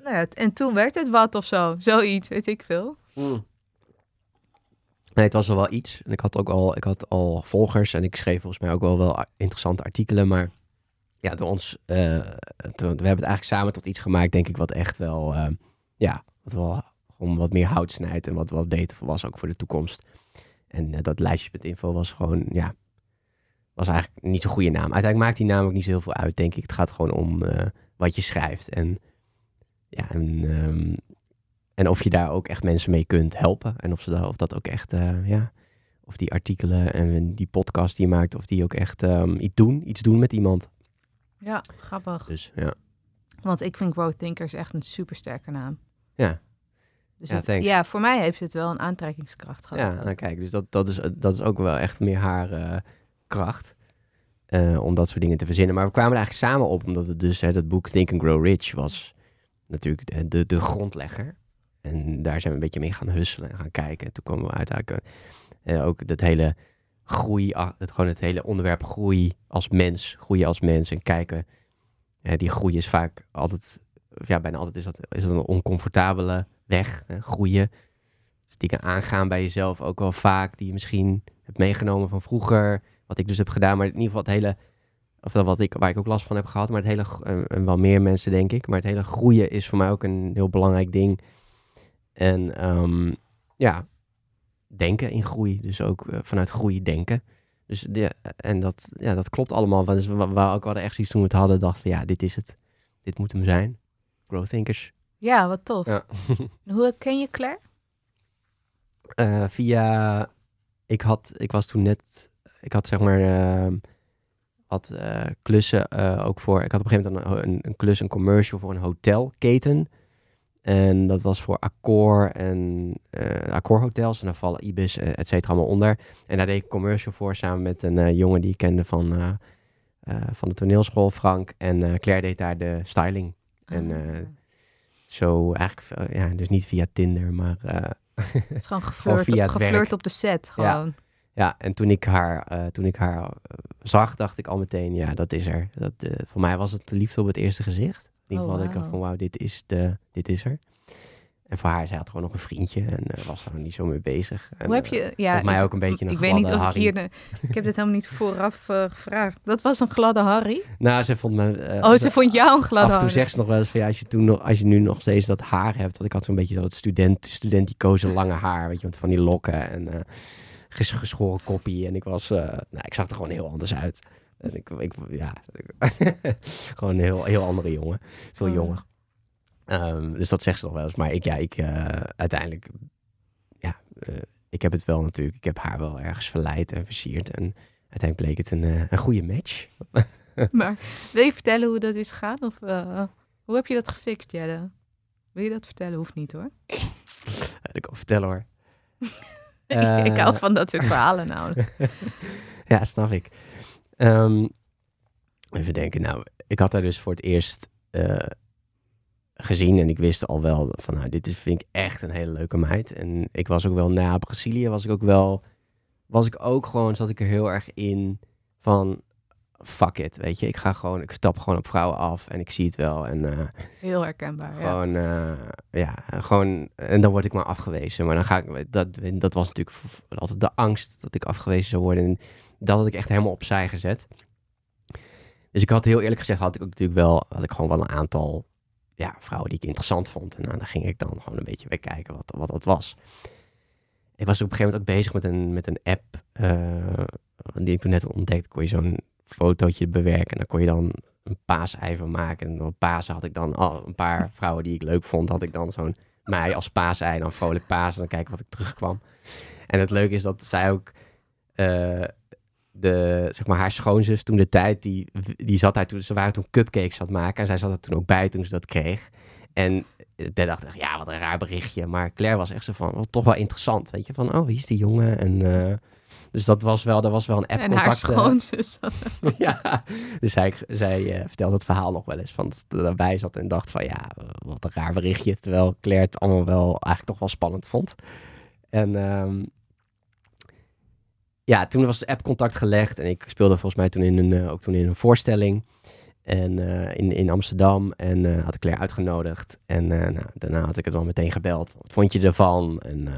nou ja, en toen werd het wat of zo. Zoiets, weet ik veel. Nee, het was al wel iets. En ik had ook al, ik had al volgers en ik schreef volgens mij ook wel wel interessante artikelen. Maar ja, door ons, te- we hebben het eigenlijk samen tot iets gemaakt, denk ik, wat echt wel, eh, ja, wat wel gewoon wat meer hout snijdt en wat wat beter was ook voor de toekomst. En eh, dat lijstje.info was gewoon, ja, was eigenlijk niet zo'n goede naam. Uiteindelijk maakt die naam ook niet zo heel veel uit, denk ik. Het gaat gewoon om wat je schrijft en ja, en, ehm, en of je daar ook echt mensen mee kunt helpen. En of, ze daar, of dat ook echt, eh, ja, of die artikelen en die podcast die je maakt, of die ook echt ehm, iets doen, iets doen met iemand. Ja, grappig. Dus ja, Want ik vind Growth Thinkers echt een supersterke naam. Ja. Dus Ja, het- ja, voor mij heeft het wel een aantrekkingskracht gehad. ja nou, kijk, dus dat, dat, is, dat is ook wel echt meer haar eh, kracht. eh, om dat soort dingen te verzinnen. Maar we kwamen er eigenlijk samen op, omdat het dus, hè, dat boek Think and Grow Rich was natuurlijk de, de, de grondlegger. En daar zijn we een beetje mee gaan husselen en gaan kijken. En toen kwamen we uiteindelijk eh, ook dat hele groei, ah, het, gewoon het hele onderwerp groei als mens, groeien als mens en kijken. eh, die groei is vaak altijd, ja, bijna altijd is dat, is dat een oncomfortabele weg, groeien. Dus dingen aangaan bij jezelf ook wel vaak, die je misschien hebt meegenomen van vroeger, wat ik dus heb gedaan, maar in ieder geval het hele, of wat ik, waar ik ook last van heb gehad, maar het hele, en, en wel meer mensen denk ik, maar het hele groeien is voor mij ook een heel belangrijk ding. En ehm, ja, denken in groei, dus ook eh, vanuit groei denken. Dus de, en dat, ja, dat klopt allemaal. Dus we, we ook hadden echt zoiets toen we het hadden, dachten van ja, dit is het. Dit moet hem zijn. Growth Thinkers. Ja, wat tof. Ja. <laughs> Hoe ken je Claire? Eh, via, ik had, ik was toen net, ik had zeg maar, ehm, had eh, klussen ook voor, ik had op een gegeven moment een, een, een klus, een commercial voor een hotelketen. En dat was voor Accor en eh Accor hotels. En daar vallen Ibis, eh, et cetera, allemaal onder. En daar deed ik commercial voor samen met een eh, jongen die ik kende van, van de toneelschool, Frank. En Claire deed daar de styling. En, Ah. Zo eigenlijk, ja, dus niet via Tinder, maar het is gewoon <laughs> geflirt, het geflirt op de set. Gewoon. Ja, en toen ik haar, toen ik haar zag, dacht ik al meteen, ja, dat is er. Dat, voor mij was het de liefde op het eerste gezicht. Ieder Oh, geval, dat ik dacht van, wauw, dit is, de, dit is er. En voor haar, zij had gewoon nog een vriendje en eh, was daar niet zo mee bezig. En, Hoe heb eh, je... Ja, vond mij ik- ook een beetje een Ik weet niet of ik hier... De, ik heb dit helemaal niet vooraf eh, gevraagd. Dat was een gladde Harry? nou, ze vond me... eh, Oh, ze vond jou een gladde Af en toe zegt ze nog wel eens van ja, als je, toen nog, als je nu nog steeds dat haar hebt. Want ik had zo'n beetje dat student, studenticoze lange haar, weet je, met van die lokken en eh, ges- geschoren koppie. En ik was, eh, nou, ik zag er gewoon heel anders uit. En ik, ik ja, <laughs> gewoon een heel, heel andere jongen. Veel Oh. jonger. Ehm, dus dat zegt ze nog wel eens. Maar ik, ja, ik eh, uiteindelijk, ja, eh, ik heb het wel natuurlijk, ik heb haar wel ergens verleid en versierd. En uiteindelijk bleek het een, eh, een goede match. <laughs> Maar wil je vertellen hoe dat is gegaan? Of hoe heb je dat gefixt, Jelle? Wil je dat vertellen? Hoeft niet hoor. ik kan vertellen hoor. <laughs> ik hou van dat soort verhalen nou. ja, snap ik. Ehm, even denken. Nou, ik had haar dus voor het eerst eh, gezien. En ik wist al wel van, nou, dit is, vind ik echt een hele leuke meid. En ik was ook wel na Brazilië, was ik ook wel, was ik ook gewoon, zat ik er heel erg in van, fuck it, weet je. Ik ga gewoon, ik stap gewoon op vrouwen af en ik zie het wel. En eh, Heel herkenbaar. Ja. gewoon, eh, ja, gewoon, en dan word ik maar afgewezen. Maar dan ga ik, dat, dat was natuurlijk altijd de angst dat ik afgewezen zou worden. En dat had ik echt helemaal opzij gezet. Dus ik had heel eerlijk gezegd, had ik ook natuurlijk wel, had ik gewoon wel een aantal ja, vrouwen die ik interessant vond. En nou, dan ging ik dan gewoon een beetje weer kijken wat, wat dat was. Ik was op een gegeven moment ook bezig met een, met een app, eh, die ik toen net ontdekt. Kon je zo'n fotootje bewerken en dan kon je dan een paasei van maken. En op Pasen had ik dan al een paar vrouwen die ik leuk vond, had ik dan zo'n mij als paasei, dan vrolijk paas en dan kijken wat ik terugkwam. En het leuke is dat zij ook eh, de, zeg maar, haar schoonzus toen de tijd, die, die zat daar toen, ze waren toen cupcakes aan het maken en zij zat er toen ook bij toen ze dat kreeg. En daar dacht ik, ja, wat een raar berichtje. Maar Claire was echt zo van, toch wel interessant, weet je, van, oh, wie is die jongen? En eh, dus dat was wel, er was wel een app en haar schoonzus. zat er. <laughs> ja, dus zij, zij eh, vertelde het verhaal nog wel eens van dat ze erbij zat en dacht van ja, eh, wat een raar berichtje. Terwijl Claire het allemaal wel eigenlijk toch wel spannend vond. En ehm, ja, toen was de app contact gelegd en ik speelde volgens mij toen in een, eh, ook toen in een voorstelling. En eh, in, in Amsterdam. En eh, had ik Claire uitgenodigd. En nou, daarna had ik er dan meteen gebeld. Wat vond je ervan? En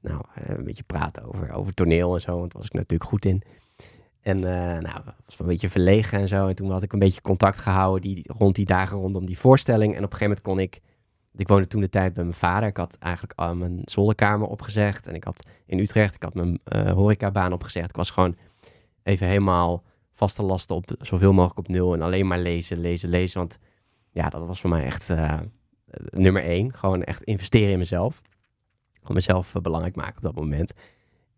nou, een beetje praten over, over toneel en zo, want was ik natuurlijk goed in. En nou, was een beetje verlegen en zo. En toen had ik een beetje contact gehouden die, rond die dagen rondom die voorstelling. En op een gegeven moment kon ik, ik woonde toen de tijd bij mijn vader. Ik had eigenlijk al mijn zolderkamer opgezegd. En ik had in Utrecht, ik had mijn eh horecabaan opgezegd. Ik was gewoon even helemaal vaste lasten op zoveel mogelijk op nul. En alleen maar lezen, lezen, lezen. Want ja, dat was voor mij echt eh, nummer één. Gewoon echt investeren in mezelf. Gewoon mezelf eh, belangrijk maken op dat moment.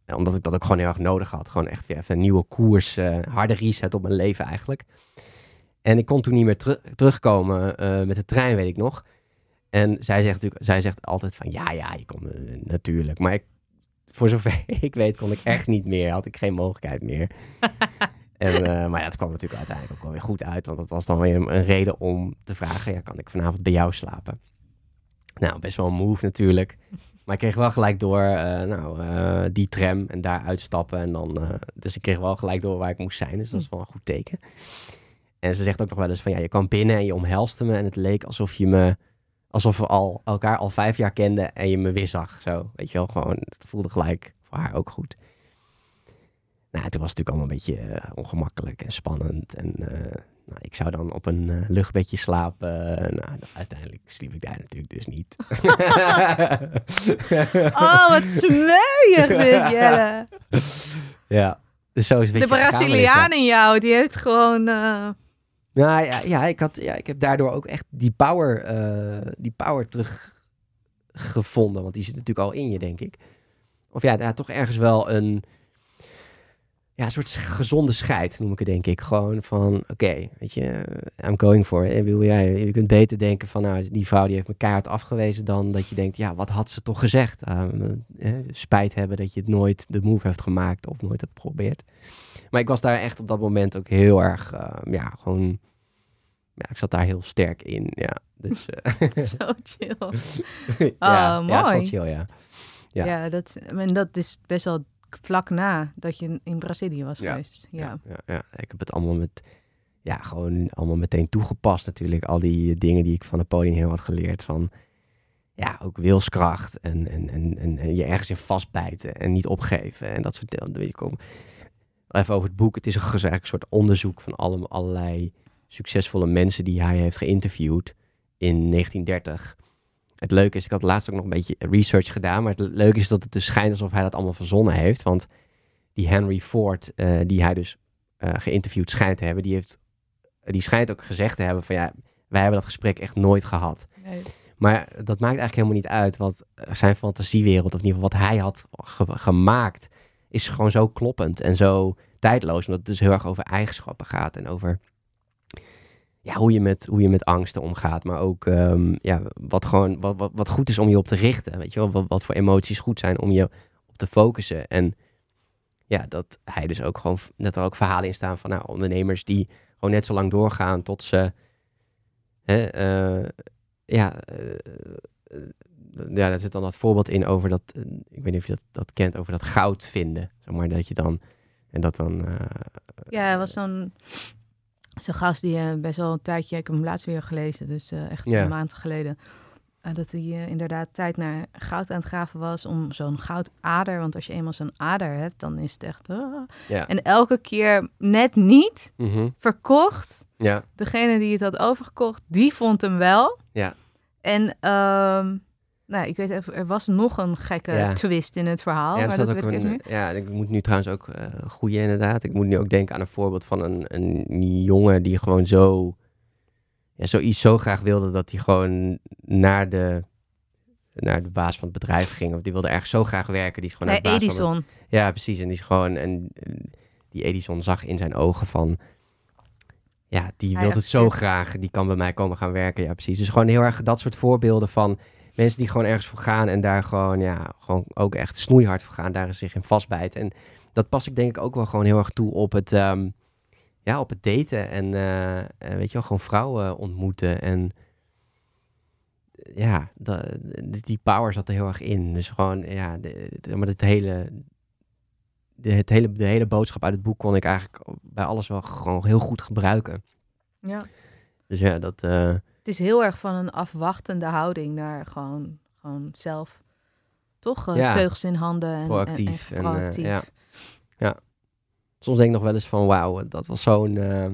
En omdat ik dat ook gewoon heel erg nodig had. Gewoon echt weer even een nieuwe koers, harde reset op mijn leven eigenlijk. En ik kon toen niet meer teru- terugkomen met de trein, weet ik nog. En zij zegt, natuurlijk, zij zegt altijd van, ja, ja, je kon eh, natuurlijk. Maar ik, voor zover <laughs> ik weet, kon ik echt niet meer. Had ik geen mogelijkheid meer. <laughs> en, eh, maar ja, het kwam natuurlijk uiteindelijk ook wel weer goed uit. Want dat was dan weer een, een reden om te vragen, ja, kan ik vanavond bij jou slapen? Nou, best wel een move natuurlijk. Maar ik kreeg wel gelijk door, eh, nou, die tram en daar uitstappen. En dan, dus ik kreeg wel gelijk door waar ik moest zijn. Dus dat is wel een goed teken. En ze zegt ook nog wel eens van, ja, je kwam binnen en je omhelste me. En het leek alsof je me, alsof we al, elkaar al vijf jaar kenden en je me weer zag. Zo, weet je wel, gewoon, het voelde gelijk voor haar ook goed. Nou, toen was het natuurlijk allemaal een beetje eh, ongemakkelijk en spannend. En eh, nou, ik zou dan op een eh, luchtbedje slapen. nou, uiteindelijk sliep ik daar natuurlijk dus niet. <laughs> Oh, wat smeuig dit, <laughs> Jelle. Ja, dus zo is het De Braziliaan in jou, die heeft gewoon... Nou ja, ja, ik, had, ja, ik heb daardoor ook echt die power, eh, die power teruggevonden. Want die zit natuurlijk al in je, denk ik. Of ja, daar toch ergens wel een, ja, soort gezonde scheid, noem ik het, denk ik. Gewoon van, oké, weet je, I'm going for it. Je kunt beter denken van, nou, die vrouw die heeft me kaart afgewezen... dan dat je denkt, ja, wat had ze toch gezegd? Uh, eh, spijt hebben dat je het nooit de move hebt gemaakt of nooit hebt geprobeerd. Maar ik was daar echt op dat moment ook heel erg, eh, ja, gewoon ja, ik zat daar heel sterk in. Ja, dus. <laughs> eh, Zo chill. ja, <laughs> Oh, ja, wel mooi. chill, ja. Ja. Ja, dat, en dat is best wel vlak na dat je in Brazilië was Ja. geweest. Ja. Ja, ja, ja. Ik heb het allemaal met, ja, gewoon allemaal meteen toegepast natuurlijk. Al die dingen die ik van Napoleon heel had geleerd. Van, ja, ook wilskracht en, en, en, en, en je ergens in vastbijten en niet opgeven. En dat soort dingen. Even over het boek. Het is een, eigenlijk een soort onderzoek van alle, allerlei succesvolle mensen die hij heeft geïnterviewd in 1930. Het leuke is, ik had laatst ook nog een beetje research gedaan, maar het leuke is dat het dus schijnt alsof hij dat allemaal verzonnen heeft. Want die Henry Ford, eh, die hij dus eh, geïnterviewd schijnt te hebben, die, heeft, die schijnt ook gezegd te hebben van ja, wij hebben dat gesprek echt nooit gehad. Nee. Maar dat maakt eigenlijk helemaal niet uit, want zijn fantasiewereld, of in ieder geval wat hij had ge- gemaakt, is gewoon zo kloppend en zo tijdloos. Omdat het dus heel erg over eigenschappen gaat en over ja, hoe, je met, hoe je met angsten omgaat. Maar ook ehm, ja, wat, gewoon, wat, wat, wat goed is om je op te richten. Weet je wel, wat, wat voor emoties goed zijn om je op te focussen. En ja, dat hij dus ook gewoon, dat er ook verhalen in staan van nou, ondernemers die gewoon net zo lang doorgaan tot ze, hè, eh, ja, eh, ja, daar zit dan dat voorbeeld in over dat, eh, ik weet niet of je dat, dat kent, over dat goud vinden. Zeg maar dat je dan, en dat dan, eh, Ja, er was zo'n zo'n gast die eh, best wel een tijdje, ik heb hem laatst weer gelezen, dus echt een maand geleden. dat hij inderdaad tijd naar goud aan het graven was om zo'n goudader. Want als je eenmaal zo'n ader hebt, dan is het echt. ah. En elke keer net niet Mhm. verkocht. ja, Degene die het had overgekocht, die vond hem wel. Ja. En ehm, nou, ik weet even, er was nog een gekke Ja. twist in het verhaal. ja, maar dat ook weet ik even ja, ik moet nu trouwens ook eh goeie inderdaad. Ik moet nu ook denken aan een voorbeeld van een, een jongen die gewoon zo, ja, zoiets zo graag wilde dat hij gewoon naar de, naar de baas van het bedrijf ging. Of die wilde ergens zo graag werken. Die is gewoon naar de baas van het- Edison. Ja, precies. En die is gewoon, en die Edison zag in zijn ogen van, ja, die wil het zo graag, die kan bij mij komen gaan werken. Ja, precies. Dus gewoon heel erg dat soort voorbeelden van mensen die gewoon ergens voor gaan en daar gewoon, ja, gewoon ook echt snoeihard voor gaan, daar zich in vastbijten. En dat pas ik denk ik ook wel gewoon heel erg toe op het, ehm, ja, op het daten en, eh, eh, weet je wel, gewoon vrouwen ontmoeten en ja, die power zat er heel erg in. Dus gewoon, ja, de, maar het hele, de, het hele, de hele boodschap uit het boek kon ik eigenlijk bij alles wel gewoon heel goed gebruiken. Ja. Dus ja, dat, eh, Het is heel erg van een afwachtende houding naar gewoon, gewoon zelf toch? Eh, Ja. Teugels in handen en, proactief. en, En, en eh, ja. ja. Soms denk ik nog wel eens van wauw, dat was zo'n eh,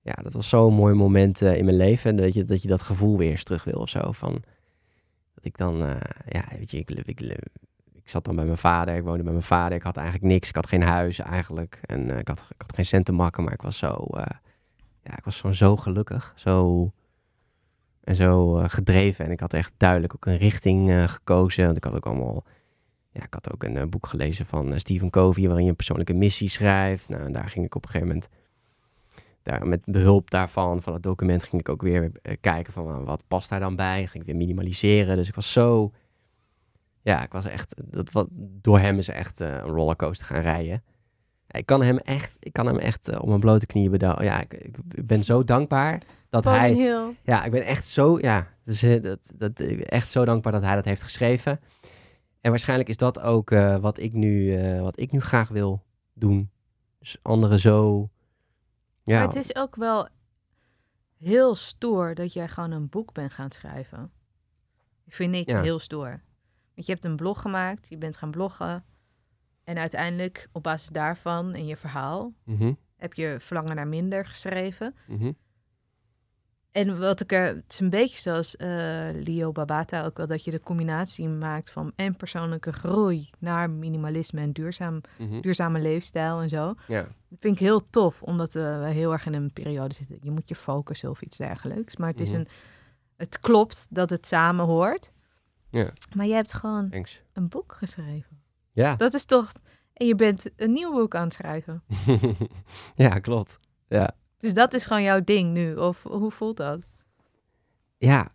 ja, dat was zo'n mooi moment eh, in mijn leven. En dat je, dat je dat gevoel weer eens terug wil of zo. Van, dat ik dan, ja, weet je, ik, ik, ik zat dan bij mijn vader. Ik woonde bij mijn vader. Ik had eigenlijk niks. Ik had geen huis eigenlijk. En ik, had, ik had geen cent te makken. Maar ik was zo, ja, ik was gewoon zo gelukkig. Zo, en zo eh, gedreven. En ik had echt duidelijk ook een richting eh, gekozen. Want ik had ook allemaal ja, ik had ook een eh, boek gelezen van Stephen Covey, waarin je een persoonlijke missie schrijft. Nou, en daar ging ik op een gegeven moment, daar, met behulp daarvan, van het document, ging ik ook weer kijken van uh, wat past daar dan bij. Ging ik weer minimaliseren. Dus ik was zo, ja, ik was echt, dat, wat, door hem is echt uh, een rollercoaster gaan rijden. Ik kan hem echt, ik kan hem echt uh, op mijn blote knieën bedanken. Ja, ik, ben zo dankbaar dat Pauline hij... Hill. Ja, ik ben echt zo, ja, dus, uh, dat, dat, echt zo dankbaar dat hij dat heeft geschreven. En waarschijnlijk is dat ook uh, wat, ik nu, uh, wat ik nu graag wil doen. Dus anderen zo. Ja. Maar het is ook wel heel stoer dat jij gewoon een boek bent gaan schrijven. Vind ik Ja. heel stoer. Want je hebt een blog gemaakt, je bent gaan bloggen. En uiteindelijk, op basis daarvan en je verhaal, Mhm, heb je Verlangen naar Minder geschreven. mhm, En wat ik er, het is een beetje zoals eh, Leo Babata ook wel, dat je de combinatie maakt van en persoonlijke groei naar minimalisme en duurzaam, mhm. duurzame leefstijl en zo. Ja, Dat vind ik heel tof, omdat we heel erg in een periode zitten. Je moet je focussen of iets dergelijks. Maar het is Mhm. een. Het klopt dat het samen hoort. Ja. Maar je hebt gewoon thanks. een boek geschreven. Ja. Dat is toch. En je bent een nieuw boek aan het schrijven. <laughs> ja, klopt. Ja. Dus dat is gewoon jouw ding nu. Of hoe voelt dat? Ja.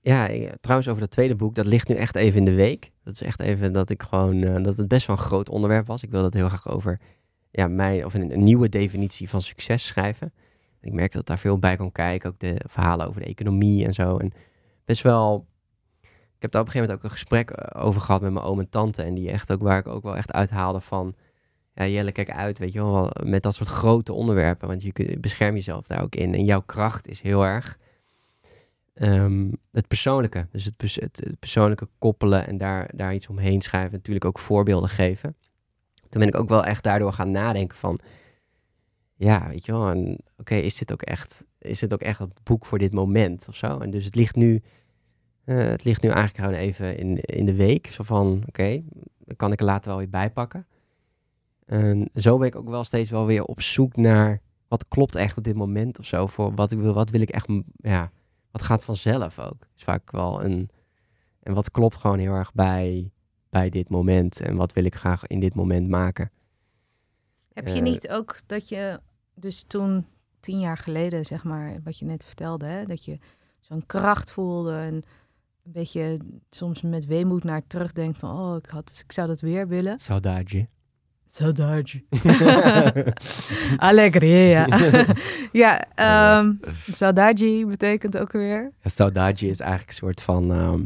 Ja, trouwens over dat tweede boek, dat ligt nu echt even in de week. Dat is echt even dat ik gewoon, eh, dat het best wel een groot onderwerp was. Ik wil dat heel graag over, ja, mijn, of een, nieuwe definitie van succes schrijven. Ik merkte dat daar veel bij kon kijken, ook de verhalen over de economie en zo. En best wel, ik heb daar op een gegeven moment ook een gesprek eh, over gehad met mijn oom en tante. En die echt ook, waar ik ook wel echt uithaalde van, ja Jelle, kijk uit, weet je wel, met dat soort grote onderwerpen. Want je bescherm jezelf daar ook in. En jouw kracht is heel erg ehm, het persoonlijke. Dus het, pers- het, persoonlijke koppelen en daar, daar iets omheen schrijven. Natuurlijk ook voorbeelden geven. Toen ben ik ook wel echt daardoor gaan nadenken van... Ja, weet je wel, oké, is dit ook echt... Is dit ook echt het boek voor dit moment of zo? En dus het ligt nu... eh, het ligt nu eigenlijk gewoon even in, in de week. Zo van, oké, dan kan ik er later wel weer bijpakken. En zo ben ik ook wel steeds wel weer op zoek naar... Wat klopt echt op dit moment of zo? Voor wat ik wil, wat wil ik echt... Ja, wat gaat vanzelf ook. Is vaak wel een. En wat klopt gewoon heel erg bij, bij dit moment. En wat wil ik graag in dit moment maken. Heb je Eh, niet ook dat je. Dus toen, tien jaar geleden, zeg maar, wat je net vertelde, hè, dat je zo'n kracht voelde en een beetje soms met weemoed naar terugdenkt van, oh, ik, had, ik zou dat weer willen. Saudade. Saudade. <laughs> Alegria. ja, <laughs> um, saudade betekent ook weer. Saudade is eigenlijk een soort van. ehm,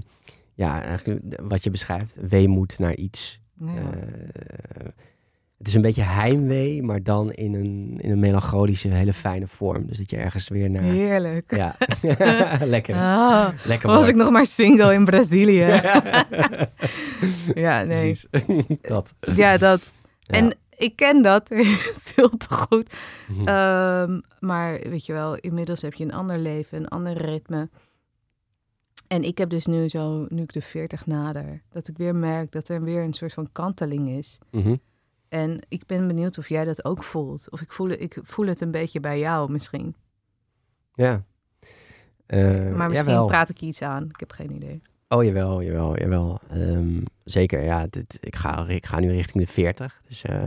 ja, eigenlijk wat je beschrijft. Weemoed naar iets. Ja. Eh, het is een beetje heimwee, maar dan in een, in een melancholische, hele fijne vorm. Dus dat je ergens weer naar. Heerlijk. Ja, <laughs> lekker. Ah, lekker was ik nog maar single in Brazilië. ja, nee. Precies. dat. Ja, dat. En ik ken dat <laughs> veel te goed. Mhm. Ehm, maar weet je wel, inmiddels heb je een ander leven, een ander ritme. En ik heb dus nu zo, nu ik de 40 nader, dat ik weer merk dat er weer een soort van kanteling is. Mhm. En ik ben benieuwd of jij dat ook voelt. Of ik voel, het- ik voel het een beetje bij jou misschien. Ja. Eh, maar misschien jawel. praat ik iets aan. Ik heb geen idee. Oh, jawel, jawel, jawel. Ehm, zeker, ja. Dit, ik, ga, ik ga nu richting de 40. Dus eh,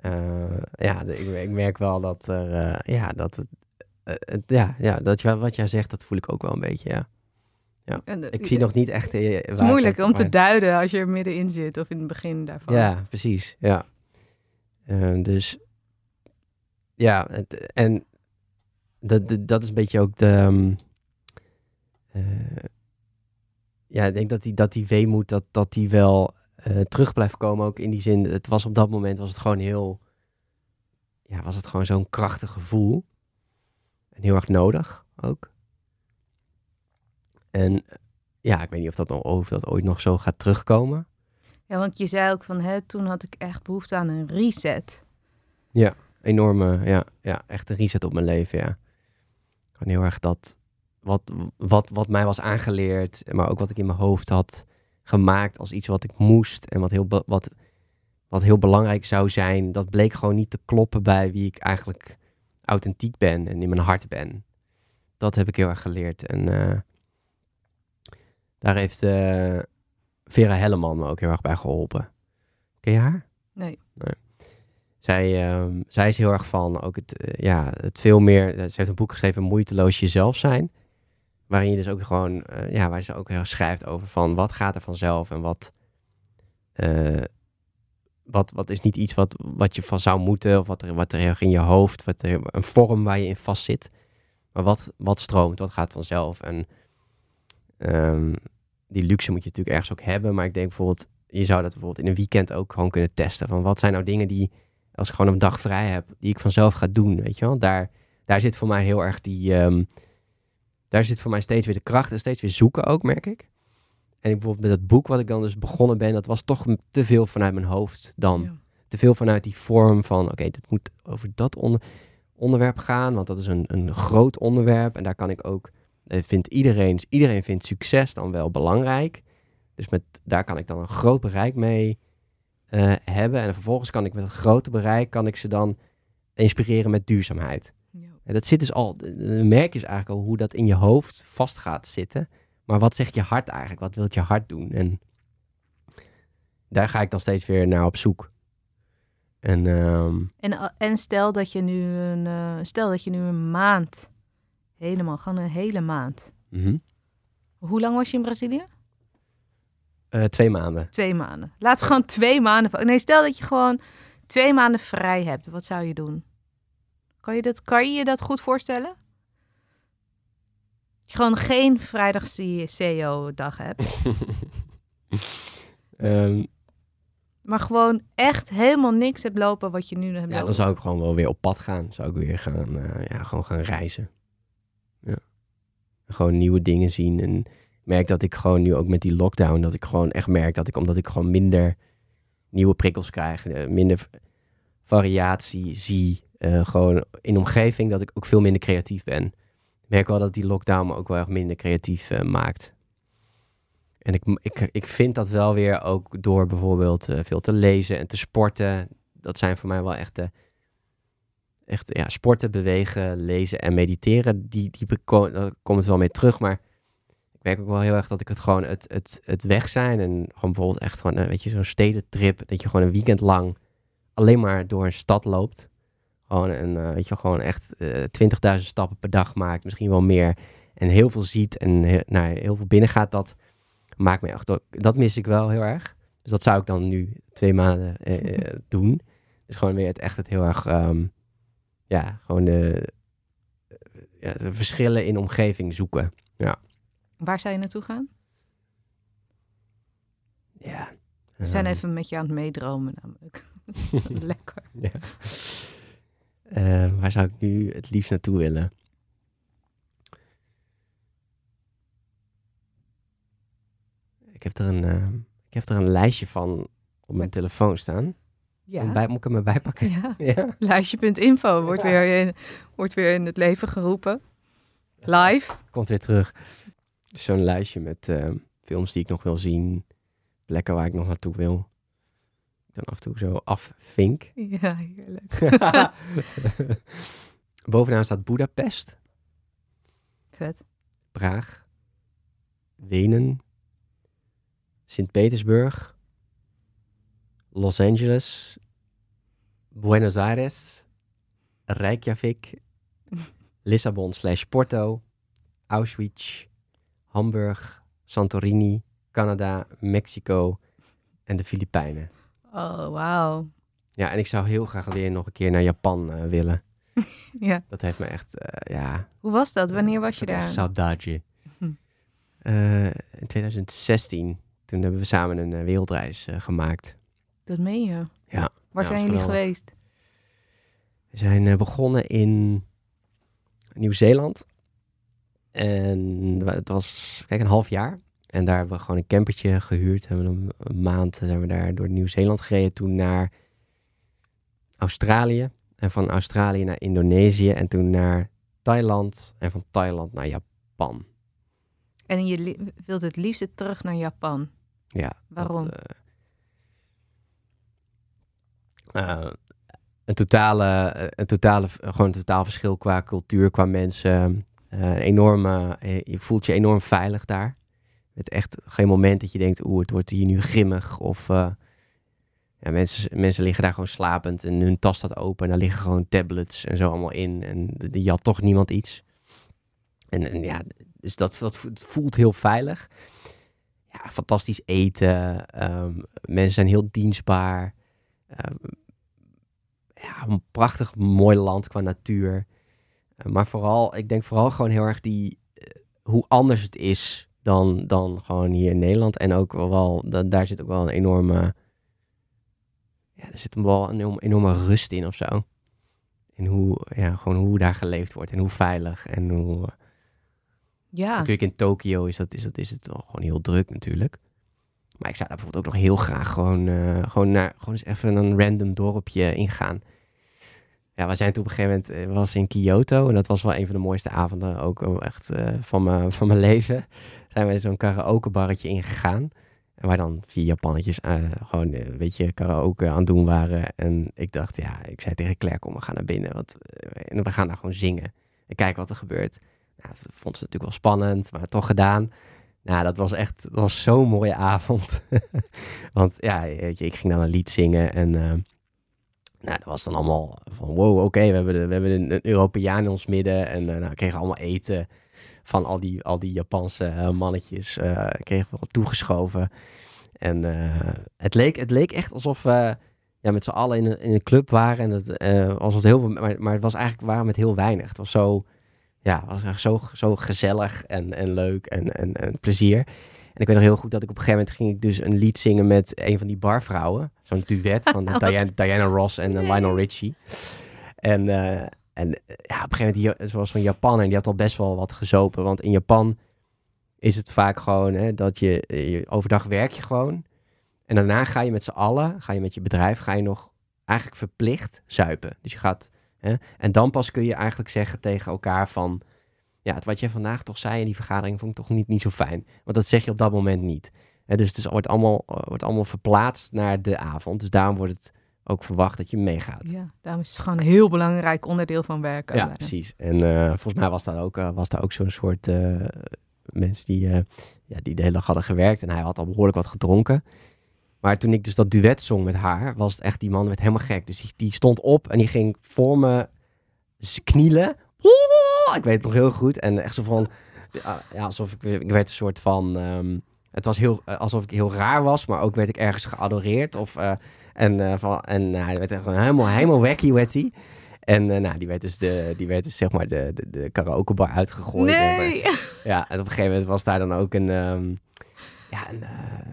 eh, ja, ik, ik merk wel dat er, eh, ja, dat het, het- ja, ja, dat je, wat jij zegt, dat voel ik ook wel een beetje, ja. En, Ik zie nog niet echt... Het is moeilijk om te duiden als je er middenin zit of in het begin daarvan. Ja, precies, ja. Eh, dus, ja, het- en dat, dat, is een beetje ook de... ehm, eh, ja, ik denk dat die, dat die weemoed, dat, dat die wel eh, terug blijft komen. Ook in die zin, het was op dat moment was het gewoon heel... Ja, was het gewoon zo'n krachtig gevoel. En heel erg nodig ook. En ja, ik weet niet of dat, nog, of dat ooit nog zo gaat terugkomen. Ja, want je zei ook van, hè, toen had ik echt behoefte aan een reset. Enorme, ja, ja, echt een reset op mijn leven, ja. Gewoon heel erg dat, wat, wat, wat mij was aangeleerd, maar ook wat ik in mijn hoofd had gemaakt als iets wat ik moest en wat heel, wat, wat heel belangrijk zou zijn, dat bleek gewoon niet te kloppen bij wie ik eigenlijk authentiek ben en in mijn hart ben. Dat heb ik heel erg geleerd. En eh, daar heeft eh, Vera Helleman me ook heel erg bij geholpen. Ken je haar? Nee. Zij, ehm, zij is heel erg van ook het, eh, ja, het veel meer. ze heeft een boek geschreven, Moeiteloos jezelf zijn. Waarin je dus ook gewoon, eh, ja, waar ze ook heel schrijft over van wat gaat er vanzelf en wat, eh, wat, wat is niet iets wat, wat je van zou moeten of wat er, wat er heel in je hoofd, wat er, een vorm waar je in vast zit. Maar wat, wat stroomt, wat gaat vanzelf. En ehm, die luxe moet je natuurlijk ergens ook hebben. Maar ik denk bijvoorbeeld, je zou dat bijvoorbeeld in een weekend ook gewoon kunnen testen. Van wat zijn nou dingen die, als ik gewoon een dag vrij heb, die ik vanzelf ga doen, weet je wel. Daar, daar zit voor mij heel erg die, ehm, daar zit voor mij steeds weer de kracht en steeds weer zoeken ook, merk ik. En ik bijvoorbeeld met het boek wat ik dan dus begonnen ben, dat was toch te veel vanuit mijn hoofd dan. Ja. Te veel vanuit die vorm van, oké, dit moet over dat onder, onderwerp gaan, want dat is een, een groot onderwerp. En daar kan ik ook, eh, vindt iedereen, iedereen vindt succes dan wel belangrijk. Dus met, daar kan ik dan een groot bereik mee eh, hebben. En vervolgens kan ik met het grote bereik, kan ik ze dan inspireren met duurzaamheid. En dat zit dus al, dan merk je dus eigenlijk al hoe dat in je hoofd vast gaat zitten. Maar wat zegt je hart eigenlijk? Wat wil je hart doen? En daar ga ik dan steeds weer naar op zoek. En ehm, En, a- en stel dat je nu een, eh, stel dat je nu een maand, helemaal, gewoon een hele maand. mhm. Hoe lang was je in Brazilië? Eh, twee maanden. Twee maanden. Laten we gewoon twee maanden. Nee, stel dat je gewoon twee maanden vrij hebt. Wat zou je doen? Kan je, dat, kan je je dat goed voorstellen? Dat je gewoon geen vrijdag CEO-dag hebt. <laughs> Ehm, Maar gewoon echt helemaal niks hebt lopen wat je nu hebt ja, lopen. dan zou ik gewoon wel weer op pad gaan. Zou ik weer gaan, eh, ja, gewoon gaan reizen. Ja. Gewoon nieuwe dingen zien. En merk dat ik gewoon nu ook met die lockdown, dat ik gewoon echt merk dat ik, omdat ik gewoon minder nieuwe prikkels krijg, eh, minder variatie zie, eh, gewoon in omgeving, dat ik ook veel minder creatief ben. Ik merk wel dat die lockdown me ook wel erg minder creatief eh, maakt. En ik, ik, ik vind dat wel weer ook door bijvoorbeeld eh, veel te lezen en te sporten. Dat zijn voor mij wel echt, echt ja, sporten, bewegen, lezen en mediteren. Die, die daar komt wel mee terug. Maar ik merk ook wel heel erg dat ik het gewoon het, het, het weg zijn. En gewoon bijvoorbeeld echt gewoon, weet je, zo'n stedentrip. Dat je gewoon een weekend lang alleen maar door een stad loopt. Gewoon, een, eh, weet je, gewoon echt eh 20.000 stappen per dag maakt. Misschien wel meer. En heel veel ziet en heel, nou, heel veel binnen gaat. Dat maakt me echt, ook- dat mis ik wel heel erg. Dus dat zou ik dan nu twee maanden eh, <laughs> doen. Dus gewoon weer het echt het heel erg, ehm, ja, gewoon de, ja, de verschillen in omgeving zoeken. Waar zou je naartoe gaan? Ja. We zijn Ehm, even met je aan het meedromen namelijk. <laughs> <laughs> Lekker. Ja. Eh, waar zou ik nu het liefst naartoe willen? Ik heb er een, eh, ik heb er een lijstje van op mijn telefoon staan. Ja. Bij, moet ik hem erbij pakken? ja. <laughs> Ja. Lijstje.info <laughs> wordt, Ja. weer in, wordt weer in het leven geroepen. Live. Komt weer terug. Zo'n lijstje met eh, films die ik nog wil zien. Plekken waar ik nog naartoe wil. Dan af en toe zo afvink. <laughs> Ja, heerlijk. <laughs> Bovenaan staat Budapest, Vet. Praag, Wenen, Sint-Petersburg, Los Angeles, Buenos Aires, Reykjavik, <laughs> Lissabon slash Porto, Auschwitz, Hamburg, Santorini, Canada, Mexico. En de Filipijnen. Oh, wauw. Ja, en ik zou heel graag weer nog een keer naar Japan eh, willen. <laughs> Ja. Dat heeft me echt, eh, ja... Hoe was dat? Wanneer was je daar? Saudade. Hm. Eh, in 2016, toen hebben we samen een wereldreis gemaakt. Dat meen je. Ja. Waar Ja, zijn jullie geweldig. geweest? We zijn begonnen in Nieuw-Zeeland. En het was, kijk, een half jaar. En daar hebben we gewoon een campertje gehuurd. Hebben we een, een maand zijn we daar door Nieuw-Zeeland gereden. Toen naar Australië. En van Australië naar Indonesië. En toen naar Thailand. En van Thailand naar Japan. En je wilt het liefst terug naar Japan. Ja. Waarom? Dat, eh, eh, een totale, eh, een totale, gewoon een totaal verschil qua cultuur, qua mensen. Eh, enorme, eh, je voelt je enorm veilig daar. Met echt geen moment dat je denkt, oeh, het wordt hier nu grimmig. Of eh, ja, mensen, mensen liggen daar gewoon slapend en hun tas staat open. En daar liggen gewoon tablets en zo allemaal in. En die jat toch niemand iets. En, en ja, dus dat, dat vo- het voelt heel veilig. Ja, fantastisch eten. ehm, mensen zijn heel dienstbaar. Ehm, ja, een prachtig mooi land qua natuur. Maar vooral, ik denk vooral gewoon heel erg die, eh, hoe anders het is dan, dan gewoon hier in Nederland. En ook wel, wel da- daar zit ook wel een enorme, ja, er zit wel een enorme, rust in of zo. In hoe, ja, gewoon hoe daar geleefd wordt en hoe veilig en hoe... Ja, Natuurlijk in Tokio is, dat, is, dat, is het wel gewoon heel druk natuurlijk. Maar ik zou daar bijvoorbeeld ook nog heel graag gewoon, eh, gewoon, naar, gewoon eens even een random dorpje ingaan. Ja, we zijn toen op een gegeven moment, eh, was in Kyoto en dat was wel een van de mooiste avonden ook echt eh, van, mijn, van mijn <laughs> leven. Zijn we zo'n karaokebarretje ingegaan. Waar dan vier Japannetjes eh, gewoon eh, een beetje karaoke aan het doen waren. En ik dacht, ja, ik zei tegen Claire, kom, we gaan naar binnen. Want, eh, en we gaan daar gewoon zingen. En kijken wat er gebeurt. Nou, dat vond ze natuurlijk wel spannend, maar toch gedaan. Nou, dat was echt, dat was zo'n mooie <laughs> avond. Want ja, ik ging dan een lied zingen en eh, nou, dat was dan allemaal van wow, oké, we hebben, we hebben een, Europeaan in ons midden en eh, nou, we kregen allemaal eten van al die, al die Japanse eh, mannetjes, eh kregen we wel toegeschoven. En eh, het, leek, het leek echt alsof we ja, met z'n allen in een, in een club waren en het, alsof het heel veel, maar, maar het was eigenlijk waar met heel weinig. Het was zo, ja, het was echt zo, zo gezellig en, en leuk en, en, en plezier. En ik weet nog heel goed dat ik op een gegeven moment ging ik dus een lied zingen met een van die barvrouwen. Zo'n duet van? <laughs> Diana, Diana Ross en. Lionel Richie. En, en eh, ja, op een gegeven moment, die, zoals zo'n Japaner, die had al best wel wat gezopen. Want in Japan is het vaak gewoon hè, dat je, eh, je overdag werk je gewoon. En daarna ga je met z'n allen, ga je met je bedrijf, ga je nog eigenlijk verplicht zuipen. Dus je gaat, hè, en dan pas kun je eigenlijk zeggen tegen elkaar van, ja, het wat jij vandaag toch zei in die vergadering vond ik toch niet, niet zo fijn. Want dat zeg je op dat moment niet. Hè, dus het is, wordt, allemaal, eh, wordt allemaal verplaatst naar de avond. Dus daarom wordt het ook verwacht dat je meegaat. ja, daarom is het gewoon een heel belangrijk onderdeel van werken. Ja, precies. En eh, volgens mij was daar ook, eh, was daar ook zo'n soort eh, mensen die, ja, die de hele dag hadden gewerkt. En hij had al behoorlijk wat gedronken. Maar toen ik dus dat duet zong met haar, was het echt, die man werd helemaal gek. Dus die, die stond op en die ging voor me knielen. Ik weet het nog heel goed. En echt zo van, ah, ja, alsof ik, ik werd een soort van, ehm, het was heel, alsof ik heel raar was, maar ook werd ik ergens geadoreerd. Of, en uh, van, en nou, hij werd echt helemaal, helemaal wacky, werd hij. En uh, nou, die werd dus, de, die werd dus zeg maar de, de, de karaokebar uitgegooid. Nee! Ja, en op een gegeven moment was daar dan ook een... Um, ja, een, uh,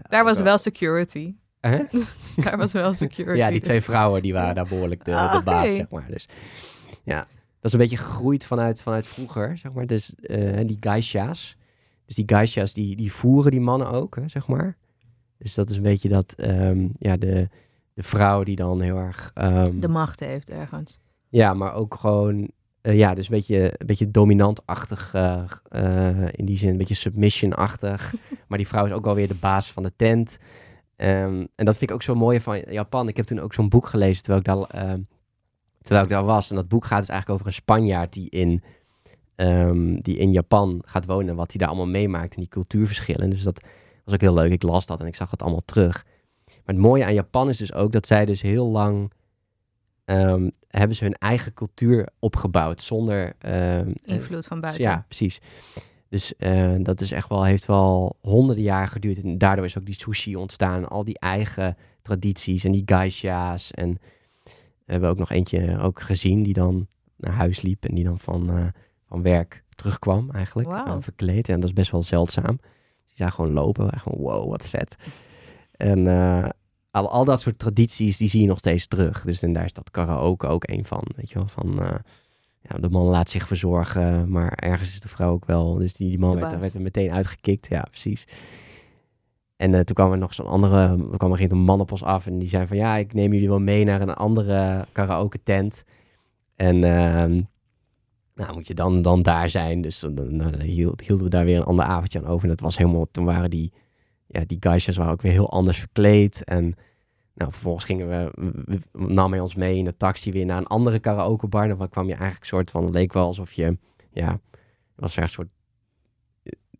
daar was wel security. Huh? <laughs> daar was wel security. ja, die twee vrouwen, die waren daar behoorlijk de, Ah, de baas, oké. zeg maar. Dus ja, dat is een beetje gegroeid vanuit, vanuit vroeger, zeg maar. Dus uh, die geisha's. Dus die geisha's, die, die voeren die mannen ook, hè, zeg maar. Dus dat is een beetje dat, um, ja, de, de vrouw die dan heel erg... Um, de macht heeft ergens. Ja, maar ook gewoon, uh, ja, dus een beetje, een beetje dominantachtig uh, uh, in die zin, een beetje submission-achtig. <laughs> maar die vrouw is ook wel weer de baas van de tent. Um, en dat vind ik ook zo mooi van Japan. Ik heb toen ook zo'n boek gelezen terwijl ik, daar, uh, terwijl ik daar was. En dat boek gaat dus eigenlijk over een Spanjaard die in, um, die in Japan gaat wonen. Wat hij daar allemaal meemaakt en die cultuurverschillen. Dus dat was ook heel leuk. Ik las dat en ik zag het allemaal terug. Maar het mooie aan Japan is dus ook dat zij dus heel lang... Um, hebben ze hun eigen cultuur opgebouwd zonder... Um, Invloed van buiten. Ja, precies. Dus uh, dat is echt wel, heeft wel honderden jaar geduurd. En daardoor is ook die sushi ontstaan. Al die eigen tradities en die geisha's. En we hebben ook nog eentje ook gezien die dan naar huis liep. En die dan van, uh, van werk terugkwam eigenlijk. Wow. Uh, verkleed. En dat is best wel zeldzaam. Dus die zagen gewoon lopen. Echt gewoon, wow, wat vet. En uh, al, al dat soort tradities, die zie je nog steeds terug. Dus en daar is dat karaoke ook een van. Weet je wel, van... uh, ja, de man laat zich verzorgen, maar ergens is de vrouw ook wel. Dus die, die man werd, werd, er meteen uitgekikt. Ja, precies. En eh, toen kwam er nog zo'n andere, er kwam er een man op ons af en die zei van ja, ik neem jullie wel mee naar een andere karaoke tent. En ehm, nou, moet je dan, dan daar zijn. Dus dan, dan, dan hield- hielden we daar weer een ander avondje aan over. En dat was helemaal, toen waren die, ja, die guysjes waren ook weer heel anders verkleed. En nou, vervolgens gingen we, we- we- nam hij ons mee in de taxi weer naar een andere karaokebar. Dan kwam je eigenlijk soort van, het leek wel alsof je, ja, was er een soort,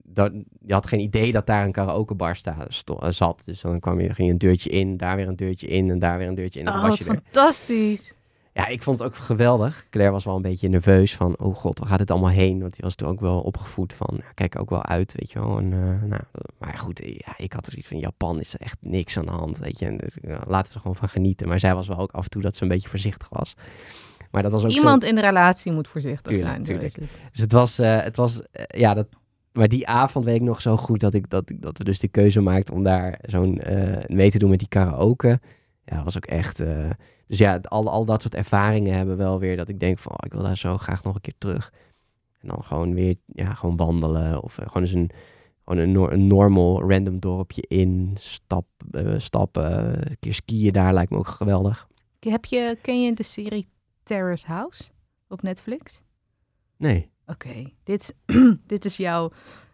dat, je had geen idee dat daar een karaokebar sta, sto- eh, zat. Dus dan kwam je, ging je een deurtje in, daar weer een deurtje in en daar weer een deurtje in. En Oh, was je er. Ja, ik vond het ook geweldig. Claire was wel een beetje nerveus van, oh god, waar gaat het allemaal heen? Want die was toen ook wel opgevoed van, ja, kijk ook wel uit, weet je wel. En, eh, nou, maar goed, ja, ik had er iets van, Japan is echt niks aan de hand, weet je. En, dus, laten we er gewoon van genieten. Maar zij was wel ook af en toe dat ze een beetje voorzichtig was. Maar dat was ook zo- Iemand in de relatie moet voorzichtig Tuurlijk, zijn. tuurlijk. Dus het was, eh, het was eh, ja, dat, maar die avond weet ik nog zo goed dat, ik, dat, dat we dus de keuze maakten om daar zo'n mee te doen met die karaoke. Ja, dat was ook echt. Dus ja, al, al dat soort ervaringen hebben wel weer dat ik denk van, oh, ik wil daar zo graag nog een keer terug. En dan gewoon weer, ja, gewoon wandelen of eh, gewoon eens een, gewoon een, een normal random dorpje in, stap, eh, stappen, een keer skiën daar lijkt me ook geweldig. Heb je, ken je de serie Terrace House op Netflix? Nee. Oké, dit, is, <clears throat> dit is jouw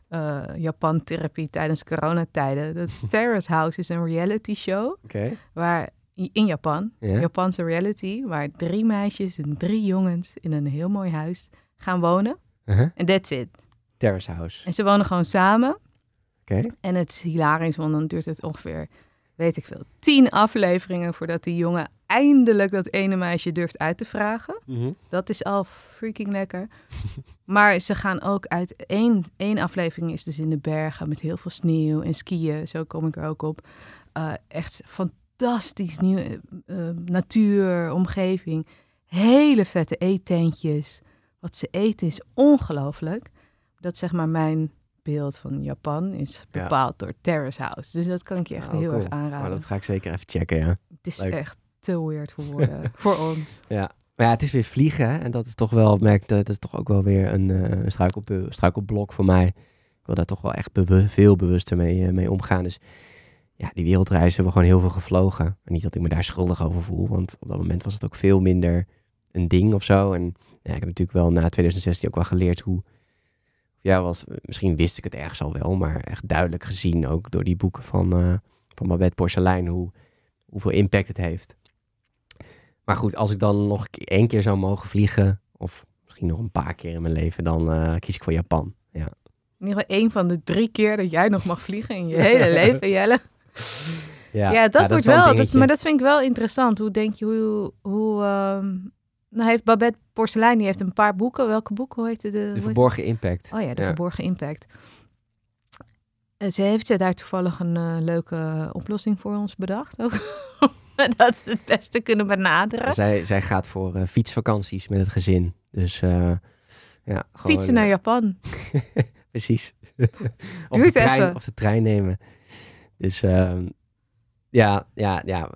eh, Japan-therapie tijdens coronatijden. De <laughs> Terrace House is een reality show Oké. waar in Japan, Ja. Japanse reality, waar drie meisjes en drie jongens in een heel mooi huis gaan wonen. Uh-huh. En that's it. Terrace House. En ze wonen gewoon samen. Oké. En het is hilarisch, want dan duurt het ongeveer, weet ik veel, tien afleveringen voordat die jongen eindelijk dat ene meisje durft uit te vragen. Mhm. Dat is al freaking lekker. <laughs> maar ze gaan ook uit één, één aflevering is dus in de bergen met heel veel sneeuw en skiën. Zo kom ik er ook op. Eh, echt fantastisch nieuw, eh, eh, natuur, omgeving. Hele vette eetentjes. Wat ze eten is ongelooflijk. Dat zeg maar mijn beeld van Japan is Ja. bepaald door Terrace House. Dus dat kan ik je echt Oh, heel cool. erg aanraden. Maar dat ga ik zeker even checken, ja. Het is leuk. echt te weird voor woorden. <laughs> voor ons. Ja. Maar ja, het is weer vliegen. hè, En dat is toch wel, merk dat is toch ook wel weer een eh, struikelblok voor mij. Ik wil daar toch wel echt veel bewuster mee, eh, mee omgaan. Dus ja, die wereldreis hebben we gewoon heel veel gevlogen. En niet dat ik me daar schuldig over voel, want op dat moment was het ook veel minder een ding of zo. En ja, ik heb natuurlijk wel na 2016 ook wel geleerd hoe. Ja, was, misschien wist ik het ergens al wel, maar echt duidelijk gezien ook door die boeken van, eh van Babette Porcelein, hoe, hoeveel impact het heeft. Maar goed, als ik dan nog één keer zou mogen vliegen, of misschien nog een paar keer in mijn leven, dan eh, kies ik voor Japan. Ja. In ieder geval één van de drie keer dat jij nog mag vliegen in je <laughs> hele leven, Jelle. Ja, dat wordt wel. Dat, maar dat vind ik wel interessant. Hoe denk je, hoe... hoe ehm, nou heeft Babette Porcelein, die heeft een paar boeken. Welke boeken hoe heet het? De, heet De verborgen impact. Oh ja, de Ja. verborgen impact. En ze heeft ze daar toevallig een eh, leuke oplossing voor ons bedacht <laughs> ook. dat ze het beste kunnen benaderen. Zij, zij gaat voor eh, fietsvakanties met het gezin. Dus eh, ja, gewoon, Fietsen naar eh, Japan. <laughs> Precies. of, de trein, of de trein nemen. Dus ehm, ja, ja, ja,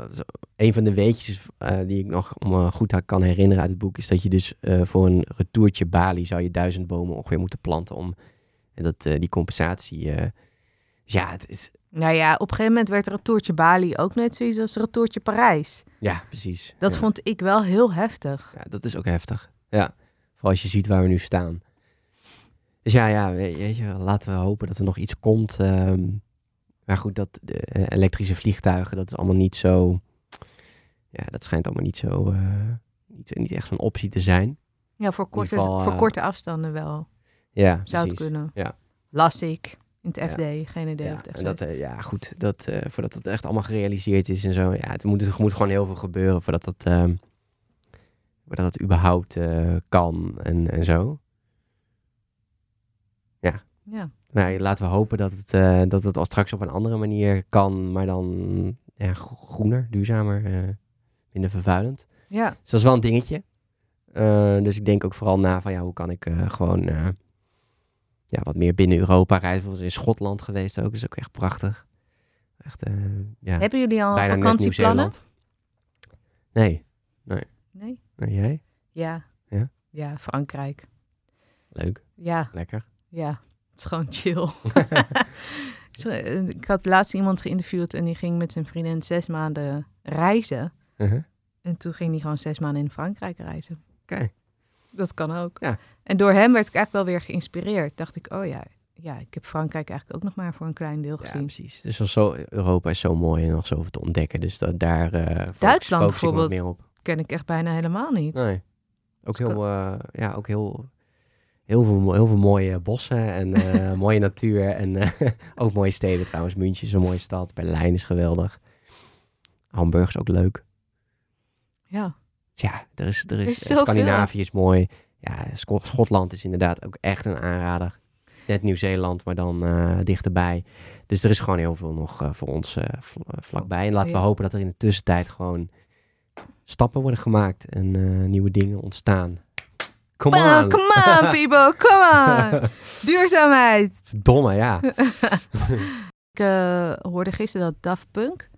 een van de weetjes eh, die ik nog me goed kan herinneren uit het boek... is dat je dus eh, voor een retourtje Bali zou je duizend bomen ongeveer moeten planten... om en dat, eh, die compensatie... eh, dus ja, het is, Nou ja, op een gegeven moment werd retourtje Bali ook net zoiets als retourtje Parijs. ja, precies. Dat ja. vond ik wel heel heftig. Ja, dat is ook heftig. Ja, vooral als je ziet waar we nu staan. Dus ja, ja, we- weet je, laten we hopen dat er nog iets komt. ehm. Maar goed, dat de eh, elektrische vliegtuigen, dat is allemaal niet zo... Ja, dat schijnt allemaal niet zo... eh, niet, niet echt zo'n optie te zijn. Ja, voor korte, geval, voor eh, korte afstanden wel. Ja, Zou het kunnen. Ja. Las ik in het Ja. FD. Geen idee Ja, en dat, ja, goed, dat, voordat het echt allemaal gerealiseerd is en zo. Ja, het moet, er moet gewoon heel veel gebeuren voordat dat, ehm, voordat het überhaupt kan en, en zo. Ja. Nou, laten we hopen dat het, eh, dat het al straks op een andere manier kan, maar dan ja, gro- groener, duurzamer, eh, minder vervuilend. ja, Dus dat is wel een dingetje. Eh, dus ik denk ook vooral na van ja, hoe kan ik gewoon ja, wat meer binnen Europa reizen. We zijn in Schotland geweest ook, is ook echt prachtig. Echt, ja, Hebben jullie al vakantieplannen? Nieuw-Zeeland. Nee, Nee? nee, jij? Ja. Ja? Ja, Frankrijk. Leuk, Ja, lekker. ja. Is gewoon chill. <laughs> <laughs> Eh, Ik had laatst iemand geïnterviewd en die ging met zijn vriendin zes maanden reizen. Uh-huh. En toen ging hij gewoon zes maanden in Frankrijk reizen. Oké. Dat kan ook. Ja. En door hem werd ik eigenlijk wel weer geïnspireerd. Dacht ik, oh ja, ja, ik heb Frankrijk eigenlijk ook nog maar voor een klein deel Ja, gezien. precies. Dus zo, Europa is zo mooi en nog zoveel te ontdekken. Dus dat, daar eh focus- Duitsland bijvoorbeeld. meer op. Ken ik echt bijna helemaal niet. Nee. Ook Dus heel, eh, ja, ook heel, heel, veel, heel veel mooie bossen en eh, <laughs> mooie natuur. En eh, <laughs> ook mooie steden trouwens. München is een mooie stad. Berlijn is geweldig. Hamburg is ook leuk. Ja, Ja, er is, er is, is eh. Scandinavië is mooi. Ja, Schotland is inderdaad ook echt een aanrader. Net Nieuw-Zeeland, maar dan dichterbij. Dus er is gewoon heel veel nog voor ons vl- vlakbij. En laten we hopen dat er in de tussentijd gewoon stappen worden gemaakt en nieuwe dingen ontstaan. Come on! come on, <laughs> people, come on. <laughs> Duurzaamheid. Domme, ja. <laughs> Ik eh, hoorde gisteren dat Daft Punk,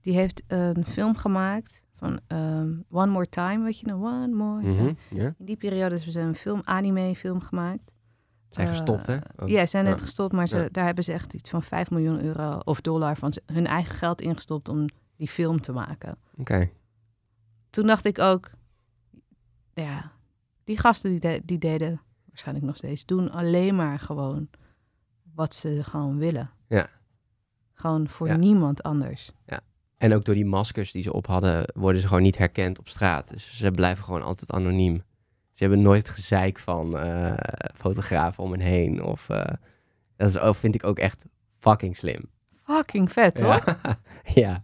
die heeft een film gemaakt van ehm, One More Time, weet je nog? One More Time. Mhm, ja. In die periode hebben ze een film, anime film gemaakt. Zijn Eh, gestopt, hè? Ook. Ja, ze zijn net Ja. gestopt, maar ze, Ja. daar hebben ze echt iets van 5 miljoen euro of dollar van hun eigen geld ingestopt om die film te maken. Oké. Toen dacht ik ook, ja, die gasten die, de- die deden waarschijnlijk nog steeds, doen alleen maar gewoon wat ze gewoon willen. Ja. Gewoon voor Ja. niemand anders. En ook door die maskers die ze op hadden, worden ze gewoon niet herkend op straat. Dus ze blijven gewoon altijd anoniem. Ze hebben nooit gezeik van eh, fotografen om hen heen. Of, eh, dat is, vind ik ook echt fucking slim. Fucking vet, toch? <laughs> Ja. ja.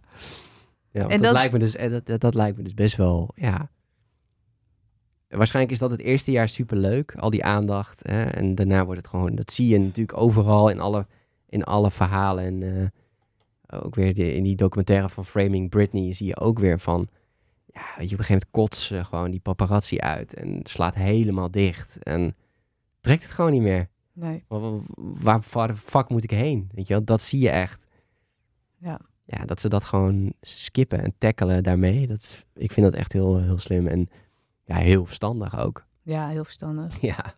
ja En dat, dat- lijkt me dus, eh, dat, dat, dat lijkt me dus best wel, ja. Waarschijnlijk is dat het eerste jaar superleuk, al die aandacht. Hè? En daarna wordt het gewoon, dat zie je natuurlijk overal in alle, in alle verhalen. En eh, ook weer de, in die documentaire van Framing Britney zie je ook weer van... Ja, weet je, op een gegeven moment kotst gewoon die paparazzi uit en slaat helemaal dicht. En trekt het gewoon niet meer. Nee. Waar, waar, waar de fuck moet ik heen? Weet je wel, dat zie je echt. Ja. Ja, dat ze dat gewoon skippen en tackelen daarmee. Dat is, ik vind dat echt heel, heel slim en ja, heel verstandig ook. Ja, heel verstandig. <laughs> Ja,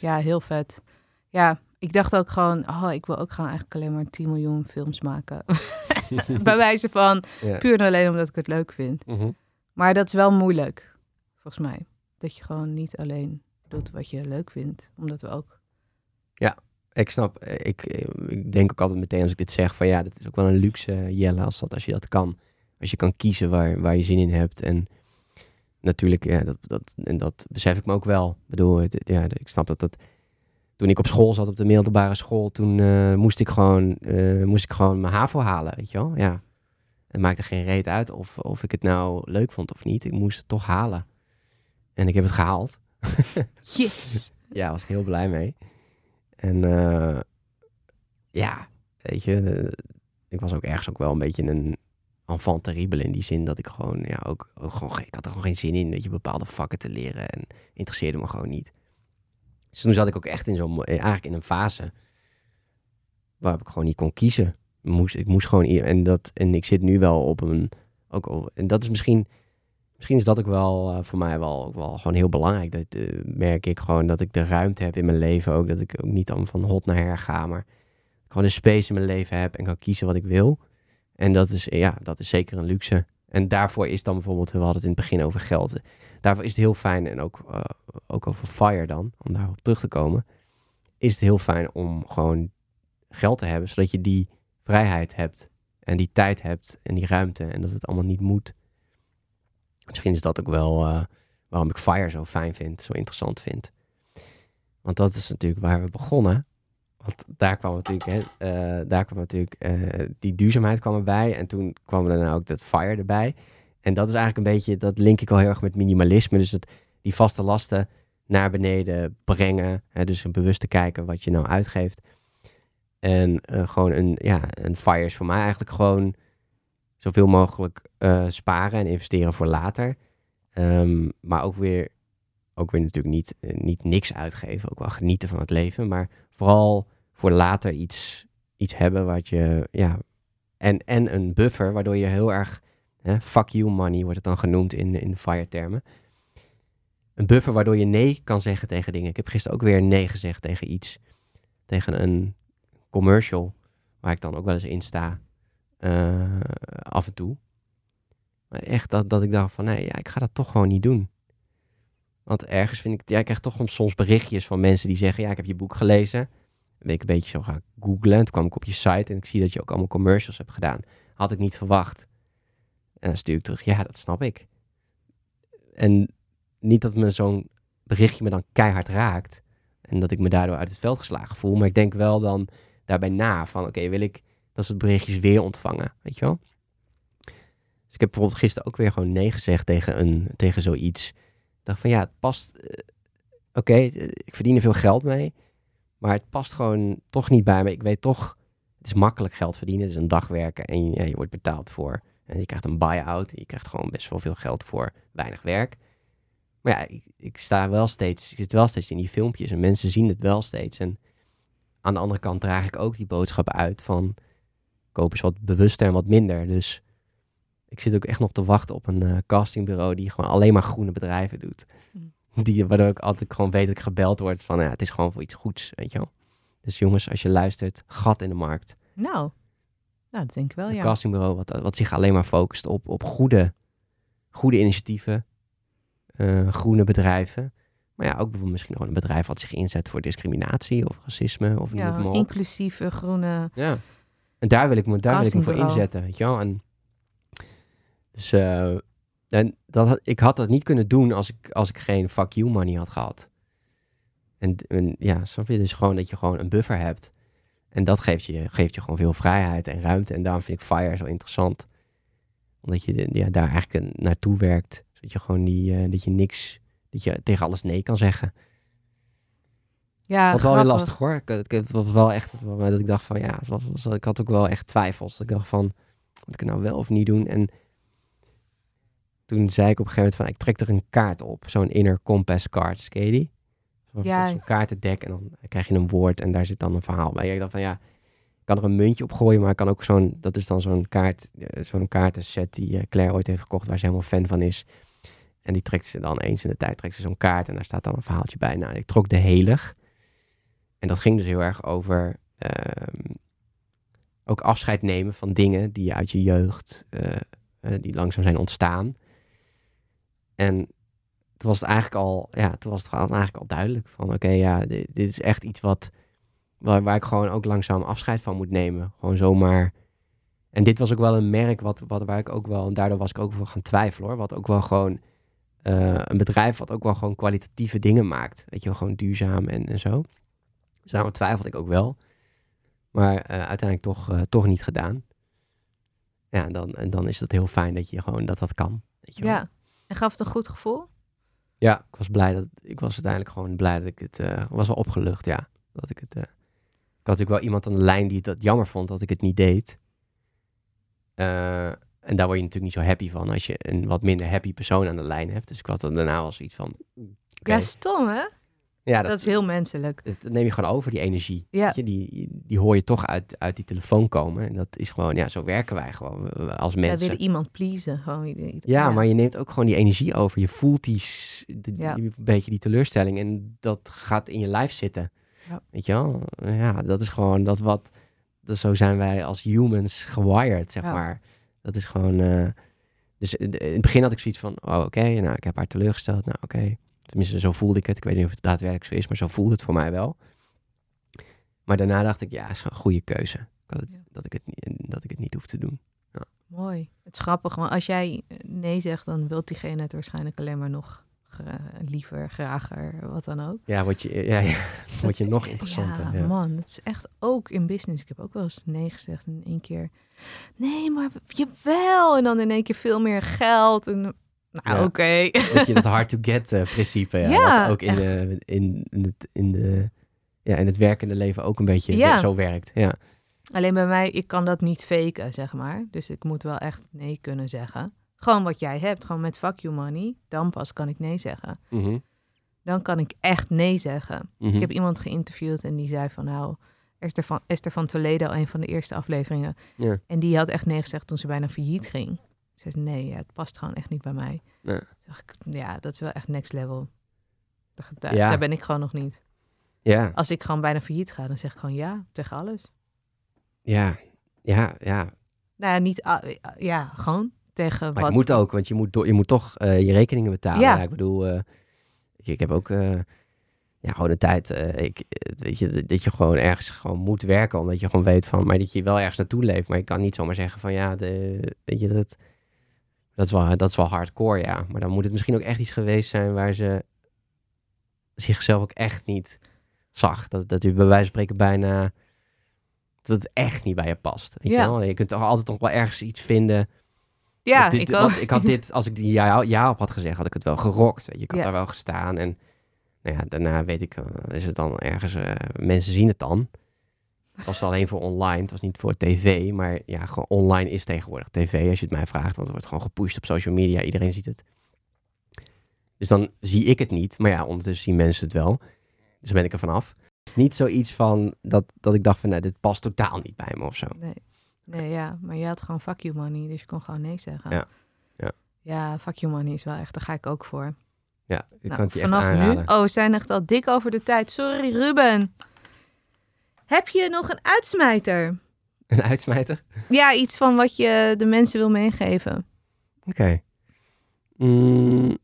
Ja, heel vet. Ja, ik dacht ook gewoon, oh, ik wil ook gewoon eigenlijk alleen maar 10 miljoen films maken. <laughs> Bij wijze van, ja. puur en alleen omdat ik het leuk vind. Mhm. Maar dat is wel moeilijk, volgens mij. Dat je gewoon niet alleen doet wat je leuk vindt. Omdat we ook... Ik snap, eh, ik, eh, ik denk ook altijd meteen als ik dit zeg van ja, dat is ook wel een luxe Jelle als, dat, als je dat kan. Als je kan kiezen waar, waar je zin in hebt. En natuurlijk, ja, dat, dat, en dat besef ik me ook wel. Ik bedoel, het- ja, ik snap dat dat... Toen ik op school zat, op de middelbare school, toen eh, moest, ik gewoon, eh, moest ik gewoon mijn HAVO halen, weet je wel. Ja. Het maakte geen reet uit of, of ik het nou leuk vond of niet. Ik moest het toch halen. En ik heb het gehaald. <laughs> Yes! Ja, was ik heel blij mee. En eh, ja, weet je, ik was ook ergens ook wel een beetje een enfant terrible in die zin dat ik gewoon, ja, ook, gewoon, ge- ik had er gewoon geen zin in, weet je, bepaalde vakken te leren en interesseerde me gewoon niet. Dus toen zat ik ook echt in zo'n, eh, eigenlijk in een fase waar ik gewoon niet kon kiezen. Moest, ik moest gewoon, en dat, en ik zit nu wel op een, ook, en dat is misschien, misschien is dat ook wel eh, voor mij wel, ook wel gewoon heel belangrijk. Dat eh, merk ik gewoon dat ik de ruimte heb in mijn leven ook. Dat ik ook niet dan van hot naar her ga, maar gewoon een space in mijn leven heb en kan kiezen wat ik wil. En dat is, ja, dat is zeker een luxe. En daarvoor is dan bijvoorbeeld, we hadden het in het begin over geld. Daarvoor is het heel fijn, en ook, eh, ook over FIRE dan, om daarop terug te komen, is het heel fijn om gewoon geld te hebben, zodat je die vrijheid hebt en die tijd hebt en die ruimte en dat het allemaal niet moet. Misschien is dat ook wel eh, waarom ik FIRE zo fijn vind, zo interessant vind. Want dat is natuurlijk waar we begonnen. Want daar kwam natuurlijk, hè, eh, daar kwam natuurlijk eh, die duurzaamheid kwam erbij. En toen kwam er dan ook dat FIRE erbij. En dat is eigenlijk een beetje, dat link ik wel heel erg met minimalisme. Dus het, die vaste lasten naar beneden brengen. Hè, dus een bewust te kijken wat je nou uitgeeft. En eh, gewoon een, ja, een FIRE is voor mij eigenlijk gewoon zoveel mogelijk sparen en investeren voor later. Ehm, maar ook weer, ook weer natuurlijk niet, eh, niet niks uitgeven. Ook wel genieten van het leven. Maar vooral voor later iets, iets hebben wat je, ja. En, en een buffer waardoor je heel erg, hè, fuck you money wordt het dan genoemd in, in fire termen. Een buffer waardoor je nee kan zeggen tegen dingen. Ik heb gisteren ook weer nee gezegd tegen iets. Tegen een commercial. waar ik dan ook wel eens in sta, eh, af en toe. Maar echt dat, dat ik dacht van, nee, ja, ik ga dat toch gewoon niet doen. Want ergens vind ik, ja, ik krijg toch soms berichtjes van mensen die zeggen, ja, ik heb je boek gelezen. Ben ik een beetje zo gaan googlen. En toen kwam ik op je site en ik zie dat je ook allemaal commercials hebt gedaan. Had ik niet verwacht. En dan stuur ik terug, ja, dat snap ik. En niet dat me zo'n berichtje me dan keihard raakt. En dat ik me daardoor uit het veld geslagen voel. Maar ik denk wel dan daarbij na van, oké, wil ik dat soort berichtjes weer ontvangen, weet je wel? Dus ik heb bijvoorbeeld gisteren ook weer gewoon nee gezegd tegen, een, tegen zoiets. Van, ja, het past... eh, oké, eh, ik verdien er veel geld mee. Maar het past gewoon toch niet bij me. Ik weet toch, het is makkelijk geld verdienen. Het is een dag werken en je wordt betaald voor. En je krijgt een buy-out. Je krijgt gewoon best wel veel geld voor weinig werk. Maar ja, ik, ik sta wel steeds, ik zit wel steeds in die filmpjes en mensen zien het wel steeds. En aan de andere kant draag ik ook die boodschap uit van koop eens wat bewuster en wat minder. Dus ik zit ook echt nog te wachten op een eh, castingbureau die gewoon alleen maar groene bedrijven doet. Die, waardoor ik altijd gewoon weet dat ik gebeld word van ja, het is gewoon voor iets goeds, weet je wel. Dus jongens, als je luistert, gat in de markt. Nou, nou dat denk ik wel, Een ja. castingbureau wat, wat zich alleen maar focust op, op goede, goede initiatieven, eh, groene bedrijven. Maar ja, ook bijvoorbeeld misschien gewoon een bedrijf wat zich inzet voor discriminatie of racisme of Ja, inclusieve groene... Ja. En daar wil ik me, daar wil ik me voor inzetten, weet je wel. En dus eh, en dat, ik had dat niet kunnen doen als ik, als ik geen fuck you money had gehad. En, en ja, snap je? Dus gewoon dat je gewoon een buffer hebt. En dat geeft je, geeft je gewoon veel vrijheid en ruimte. En daarom vind ik FIRE zo interessant. Omdat je ja, daar eigenlijk naartoe werkt. Zodat je gewoon die, eh, dat je niks, dat je tegen alles nee kan zeggen. Ja, Wat wel lastig hoor. Het was wel echt dat ik dacht van ja, was, was- ik had ook wel echt twijfels. Dat ik dacht van, moet ik het nou wel of niet doen? En toen zei ik op een gegeven moment van, ik trek er een kaart op. Zo'n inner compass cards, ken je die? Zo'n Ja. kaartendek en dan krijg je een woord en daar zit dan een verhaal bij. Ik dacht van ja, ik kan er een muntje op gooien, maar ik kan ook zo'n, dat is dan zo'n kaart, eh, zo'n kaartenset die eh, Claire ooit heeft gekocht, waar ze helemaal fan van is. En die trekt ze dan eens in de tijd, trekt ze zo'n kaart en daar staat dan een verhaaltje bij. Nou, ik trok de Helig. En dat ging dus heel erg over ehm, ook afscheid nemen van dingen die uit je jeugd, eh, die langzaam zijn ontstaan. En toen was het eigenlijk al, ja, toen was het gewoon eigenlijk al duidelijk van, oké, ja, dit, is echt iets wat, waar, waar ik gewoon ook langzaam afscheid van moet nemen. Gewoon zomaar. En dit was ook wel een merk wat, wat waar ik ook wel, en daardoor was ik ook voor gaan twijfelen hoor, wat ook wel gewoon eh, een bedrijf wat ook wel gewoon kwalitatieve dingen maakt. Weet je wel, gewoon duurzaam en, en zo. Dus daarom twijfelde ik ook wel. Maar eh, uiteindelijk toch, eh, toch niet gedaan. Ja, en dan, en dan is het heel fijn dat je gewoon dat dat kan. Weet je wel. Ja. En gaf het een goed gevoel? Ja, ik was blij dat ik was uiteindelijk gewoon blij dat ik het eh, was wel opgelucht, ja. Dat ik het. eh, ik had natuurlijk wel iemand aan de lijn die dat jammer vond dat ik het niet deed. Eh, en daar word je natuurlijk niet zo happy van als je een wat minder happy persoon aan de lijn hebt. Dus ik had er daarna wel zoiets van. oké. Ja, stom hè? Ja, Dat, is heel menselijk. dat, neem je gewoon over, die energie. Ja. Je, die, die hoor je toch uit, uit die telefoon komen. En dat is gewoon, ja, zo werken wij gewoon als Wij mensen. willen iemand pleasen. Gewoon, ieder- Ja, maar je neemt ook gewoon die energie over. Je voelt die, s- die, Ja. die- een beetje die teleurstelling en dat gaat in je lijf zitten. Ja. Weet je wel? Ja, dat is gewoon dat wat... Dat zo zijn wij als humans gewired, zeg Ja. maar. Dat is gewoon... eh, dus in in het begin had ik zoiets van... Oh, oké, nou, ik heb haar teleurgesteld. Nou, oké. Tenminste, zo voelde ik het. Ik weet niet of het daadwerkelijk zo is, maar zo voelde het voor mij wel. Maar daarna dacht ik, ja, is een goede keuze. Dat, het, Ja. dat, ik het, niet- dat ik het niet hoef te doen. Mooi. Het is grappig, want als jij nee zegt, dan wil diegene het waarschijnlijk alleen maar nog gra- liever, grager, wat dan ook. Ja, word je, ja, ja, <laughs> word je nog interessanter. Ja, ja. man, het is echt ook in business. Ik heb ook wel eens nee gezegd in één keer. Nee, maar jawel. En dan in één keer veel meer geld. En, nou, Ja. oké. Weet je, dat <laughs> hard to get eh, principe. Ja, Ja, wat ook in, de, in, in, het, in, de, ja, in het werkende leven ook een beetje Ja. zo werkt. Ja. Alleen bij mij, ik kan dat niet faken, zeg maar. Dus ik moet wel echt nee kunnen zeggen. Gewoon wat jij hebt, gewoon met fuck you money. Dan pas kan ik nee zeggen. Mhm, Dan kan ik echt nee zeggen. mhm. Ik heb iemand geïnterviewd en die zei van nou, Esther van, Esther van Toledo, een van de eerste afleveringen. Ja. En die had echt nee gezegd toen ze bijna failliet ging. Ze zei nee, ja, het past gewoon echt niet bij mij. Ja. Toen dacht ik, ja, dat is wel echt next level. Daar, daar, Ja. daar ben ik gewoon nog niet. ja. Als ik gewoon bijna failliet ga, dan zeg ik gewoon ja tegen alles. Ja, ja, ja. Nou ja, niet... ah, ja, gewoon tegen Maar wat... het moet ook, want je moet, je moet toch eh, je rekeningen betalen. Ja. Ja. ik bedoel, eh, ik heb ook eh, ja, gewoon de tijd, eh, ik, eh, weet je, dat- je gewoon ergens gewoon moet werken, omdat je gewoon weet van, maar dat je wel ergens naartoe leeft. Maar je kan niet zomaar zeggen van, ja, de, weet je, dat, dat, is wel, dat is wel hardcore, ja. Maar dan moet het misschien ook echt iets geweest zijn waar ze zichzelf ook echt niet zag. Dat, dat u bij wijze van spreken bijna, dat het echt niet bij je past. Weet Ja. je wel? Je kunt toch altijd nog wel ergens iets vinden Ja, dit- ik ook. ik had dit, als ik die ja, ja op had gezegd, had ik het wel gerokt. Je had Ja. daar wel gestaan. En nou ja, daarna weet ik, eh, is het dan ergens, eh, mensen zien het dan. Het was alleen voor online, het was niet voor tv. Maar ja, gewoon online is tegenwoordig tv, als je het mij vraagt. Want het wordt gewoon gepusht op social media, iedereen ziet het. Dus dan zie ik het niet. Maar ja, ondertussen zien mensen het wel. Dus dan ben ik er vanaf. Het is niet zoiets van dat, dat ik dacht van, nou, dit past totaal niet bij me of zo. Nee. nee, ja, maar je had gewoon fuck you money, dus je kon gewoon nee zeggen. Ja. Ja. Ja, fuck you money is wel echt, daar ga ik ook voor. Ja, ik Nou, kan het je echt aanraden. nu. Oh, we zijn echt al dik over de tijd. Sorry, Ruben. Heb je nog een uitsmijter? Een uitsmijter? Ja, iets van wat je de mensen wil meegeven. Oké. Mm,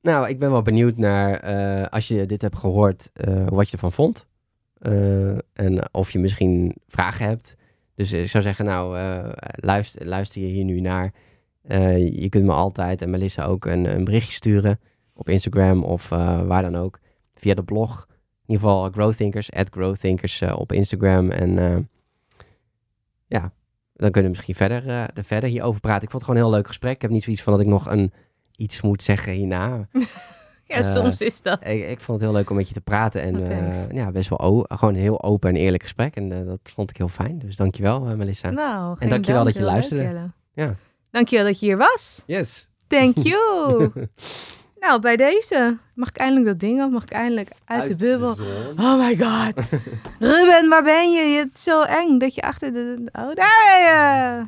nou, ik ben wel benieuwd naar, eh, als je dit hebt gehoord, eh, wat je ervan vond. Eh, en of je misschien vragen hebt. Dus ik zou zeggen, nou, luister, luister je hier nu naar. Je kunt me altijd en Melissa ook een, een berichtje sturen op Instagram of waar dan ook. Via de blog. In ieder geval Growthinkers, at Growthinkers eh, op Instagram. En eh, ja, dan kunnen we misschien verder, eh, er verder hierover praten. Ik vond het gewoon een heel leuk gesprek. Ik heb niet zoiets van dat ik nog een, iets moet zeggen hierna. <laughs> Ja, soms is dat. ik, ik vond het heel leuk om met je te praten. En Oh, ja, best wel gewoon een heel open en eerlijk gesprek. En dat vond ik heel fijn. Dus dankjewel, Melissa. Nou, geen dankjewel dank. dat je leuk, luisterde. Ja. Dankjewel dat je hier was. Yes. Thank <laughs> you. Nou, bij deze. Mag ik eindelijk dat ding af? Mag ik eindelijk uit, de bubbel? Oh my god. <laughs> Ruben, waar ben je? Het is zo eng dat je achter de... Oh, daar ben je.